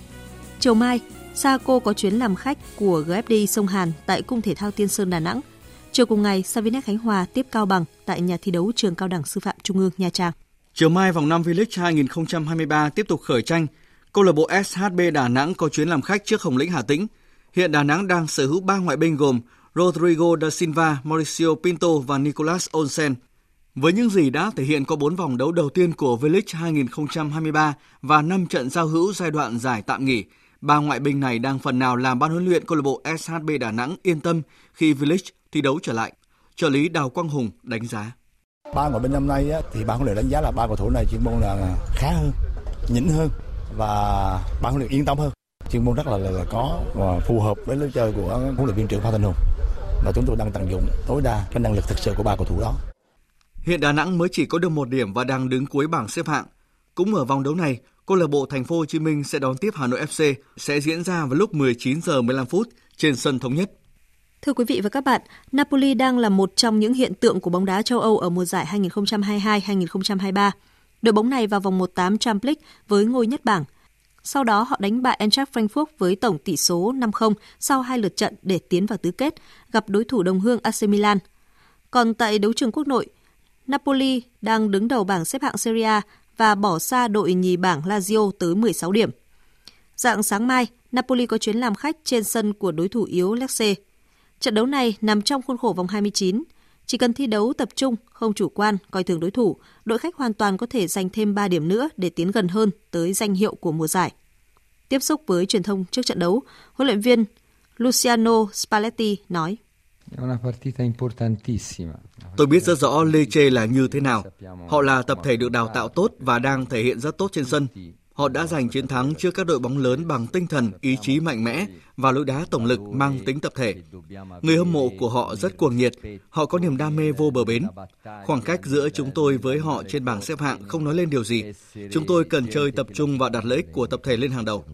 Chiều mai, Sahaco có chuyến làm khách của GFD Sông Hàn tại Cung Thể thao Tiên Sơn Đà Nẵng – Chiều cùng ngày, Savinex Khánh Hòa tiếp Cao Bằng tại nhà thi đấu Trường Cao đẳng Sư phạm Trung ương Nha Trang. Chiều mai vòng 5 V-League 2023 tiếp tục khởi tranh. Câu lạc bộ SHB Đà Nẵng có chuyến làm khách trước Hồng Lĩnh Hà Tĩnh. Hiện Đà Nẵng đang sở hữu 3 ngoại binh gồm Rodrigo da Silva, Mauricio Pinto và Nicolas Olsen. Với những gì đã thể hiện qua 4 vòng đấu đầu tiên của V-League 2023 và 5 trận giao hữu giai đoạn giải tạm nghỉ, ba ngoại binh này đang phần nào làm ban huấn luyện câu lạc bộ SHB Đà Nẵng yên tâm khi V-League thi đấu trở lại. Trợ lý Đào Quang Hùng đánh giá. Ba ngoại binh năm nay á, thì ban huấn luyện đánh giá là ba cầu thủ này chuyên môn là khá hơn, nhỉnh hơn và ban huấn luyện yên tâm hơn. Chuyên môn rất là, là, là có và phù hợp với lối chơi của huấn luyện viên trưởng Phan Thanh Hùng và chúng tôi đang tận dụng tối đa cái năng lực thực sự của ba cầu thủ đó. Hiện Đà Nẵng mới chỉ có được một điểm và đang đứng cuối bảng xếp hạng. Cũng ở vòng đấu này, câu lạc bộ Thành phố Hồ Chí Minh sẽ đón tiếp Hà Nội FC sẽ diễn ra vào lúc 19 giờ 15 phút trên sân thống nhất. Thưa quý vị và các bạn, Napoli đang là một trong những hiện tượng của bóng đá châu Âu ở mùa giải 2022-2023. Đội bóng này vào vòng 1/8 Champions League với ngôi nhất bảng. Sau đó họ đánh bại Eintracht Frankfurt với tổng tỷ số 5-0 sau hai lượt trận để tiến vào tứ kết, gặp đối thủ đồng hương AC Milan. Còn tại đấu trường quốc nội, Napoli đang đứng đầu bảng xếp hạng Serie A và bỏ xa đội nhì bảng Lazio tới 16 điểm. Dạng sáng mai, Napoli có chuyến làm khách trên sân của đối thủ yếu Lecce. Trận đấu này nằm trong khuôn khổ vòng 29. Chỉ cần thi đấu tập trung, không chủ quan, coi thường đối thủ, đội khách hoàn toàn có thể giành thêm 3 điểm nữa để tiến gần hơn tới danh hiệu của mùa giải. Tiếp xúc với truyền thông trước trận đấu, huấn luyện viên Luciano Spalletti nói. Tôi biết rất rõ Lecce là như thế nào. Họ là tập thể được đào tạo tốt và đang thể hiện rất tốt trên sân. Họ đã giành chiến thắng trước các đội bóng lớn bằng tinh thần, ý chí mạnh mẽ và lối đá tổng lực mang tính tập thể. Người hâm mộ của họ rất cuồng nhiệt, họ có niềm đam mê vô bờ bến. Khoảng cách giữa chúng tôi với họ trên bảng xếp hạng không nói lên điều gì. Chúng tôi cần chơi tập trung và đặt lợi ích của tập thể lên hàng đầu.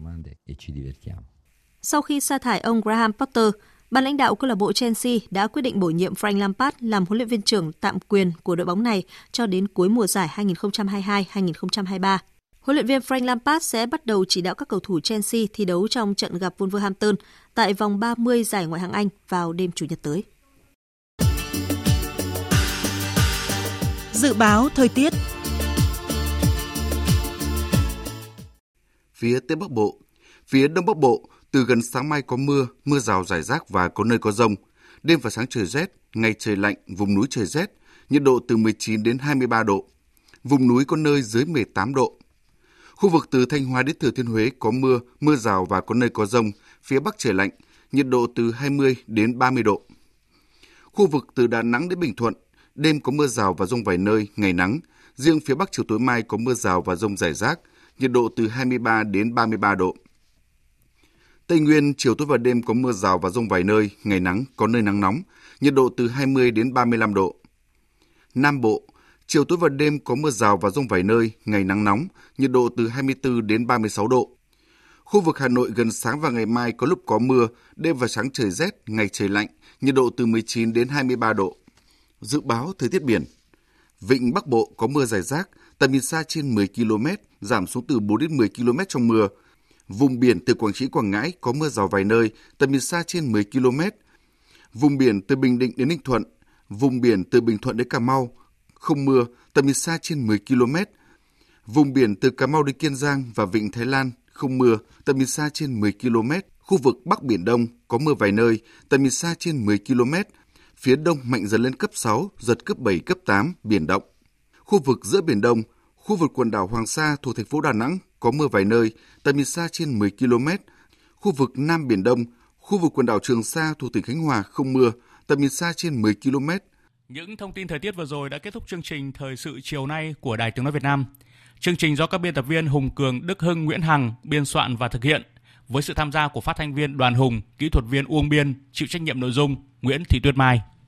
Sau khi sa thải ông Graham Potter, Ban lãnh đạo câu lạc bộ Chelsea đã quyết định bổ nhiệm Frank Lampard làm huấn luyện viên trưởng tạm quyền của đội bóng này cho đến cuối mùa giải 2022-2023. Huấn luyện viên Frank Lampard sẽ bắt đầu chỉ đạo các cầu thủ Chelsea thi đấu trong trận gặp Wolverhampton tại vòng 30 giải Ngoại hạng Anh vào đêm Chủ nhật tới. Dự báo thời tiết Phía Tây Bắc Bộ Phía Đông Bắc Bộ, từ gần sáng mai có mưa, mưa rào rải rác và có nơi có rông. Đêm và sáng trời rét, ngày trời lạnh, vùng núi trời rét, nhiệt độ từ 19 đến 23 độ. Vùng núi có nơi dưới 18 độ. Khu vực từ Thanh Hóa đến Thừa Thiên Huế có mưa, mưa rào và có nơi có rông, phía Bắc trời lạnh, nhiệt độ từ 20 đến 30 độ. Khu vực từ Đà Nẵng đến Bình Thuận, đêm có mưa rào và rông vài nơi, ngày nắng. Riêng phía Bắc chiều tối mai có mưa rào và rông rải rác, nhiệt độ từ 23 đến 33 độ. Tây Nguyên, chiều tối và đêm có mưa rào và rông vài nơi, ngày nắng, có nơi nắng nóng, nhiệt độ từ 20 đến 35 độ. Nam Bộ, chiều tối và đêm có mưa rào và rông vài nơi, ngày nắng nóng, nhiệt độ từ 24 đến 36 độ. Khu vực Hà Nội gần sáng và ngày mai có lúc có mưa, đêm và sáng trời rét, ngày trời lạnh, nhiệt độ từ 19 đến 23 độ. Dự báo thời tiết biển. Vịnh Bắc Bộ có mưa rải rác, tầm nhìn xa trên 10 km, giảm xuống từ 4 đến 10 km trong mưa. Vùng biển từ Quảng Trị Quảng Ngãi có mưa rào vài nơi, tầm nhìn xa trên 10 km. Vùng biển từ Bình Định đến Ninh Thuận, vùng biển từ Bình Thuận đến Cà Mau không mưa, tầm nhìn xa trên 10 km. Vùng biển từ Cà Mau đến Kiên Giang và Vịnh Thái Lan không mưa, tầm nhìn xa trên 10 km. Khu vực Bắc Biển Đông có mưa vài nơi, tầm nhìn xa trên 10 km. Phía Đông mạnh dần lên cấp 6, giật cấp 7, cấp 8, biển động. Khu vực giữa Biển Đông, khu vực quần đảo Hoàng Sa thuộc thành phố Đà Nẵng có mưa vài nơi, tầm nhìn xa trên 10 km. Khu vực Nam Biển Đông, khu vực quần đảo Trường Sa thuộc tỉnh Khánh Hòa không mưa, tầm nhìn xa trên 10 km. Những thông tin thời tiết vừa rồi đã kết thúc chương trình Thời sự chiều nay của Đài Tiếng Nói Việt Nam. Chương trình do các biên tập viên Hùng Cường, Đức Hưng, Nguyễn Hằng biên soạn và thực hiện với sự tham gia của phát thanh viên Đoàn Hùng, kỹ thuật viên Uông Biên, chịu trách nhiệm nội dung Nguyễn Thị Tuyết Mai.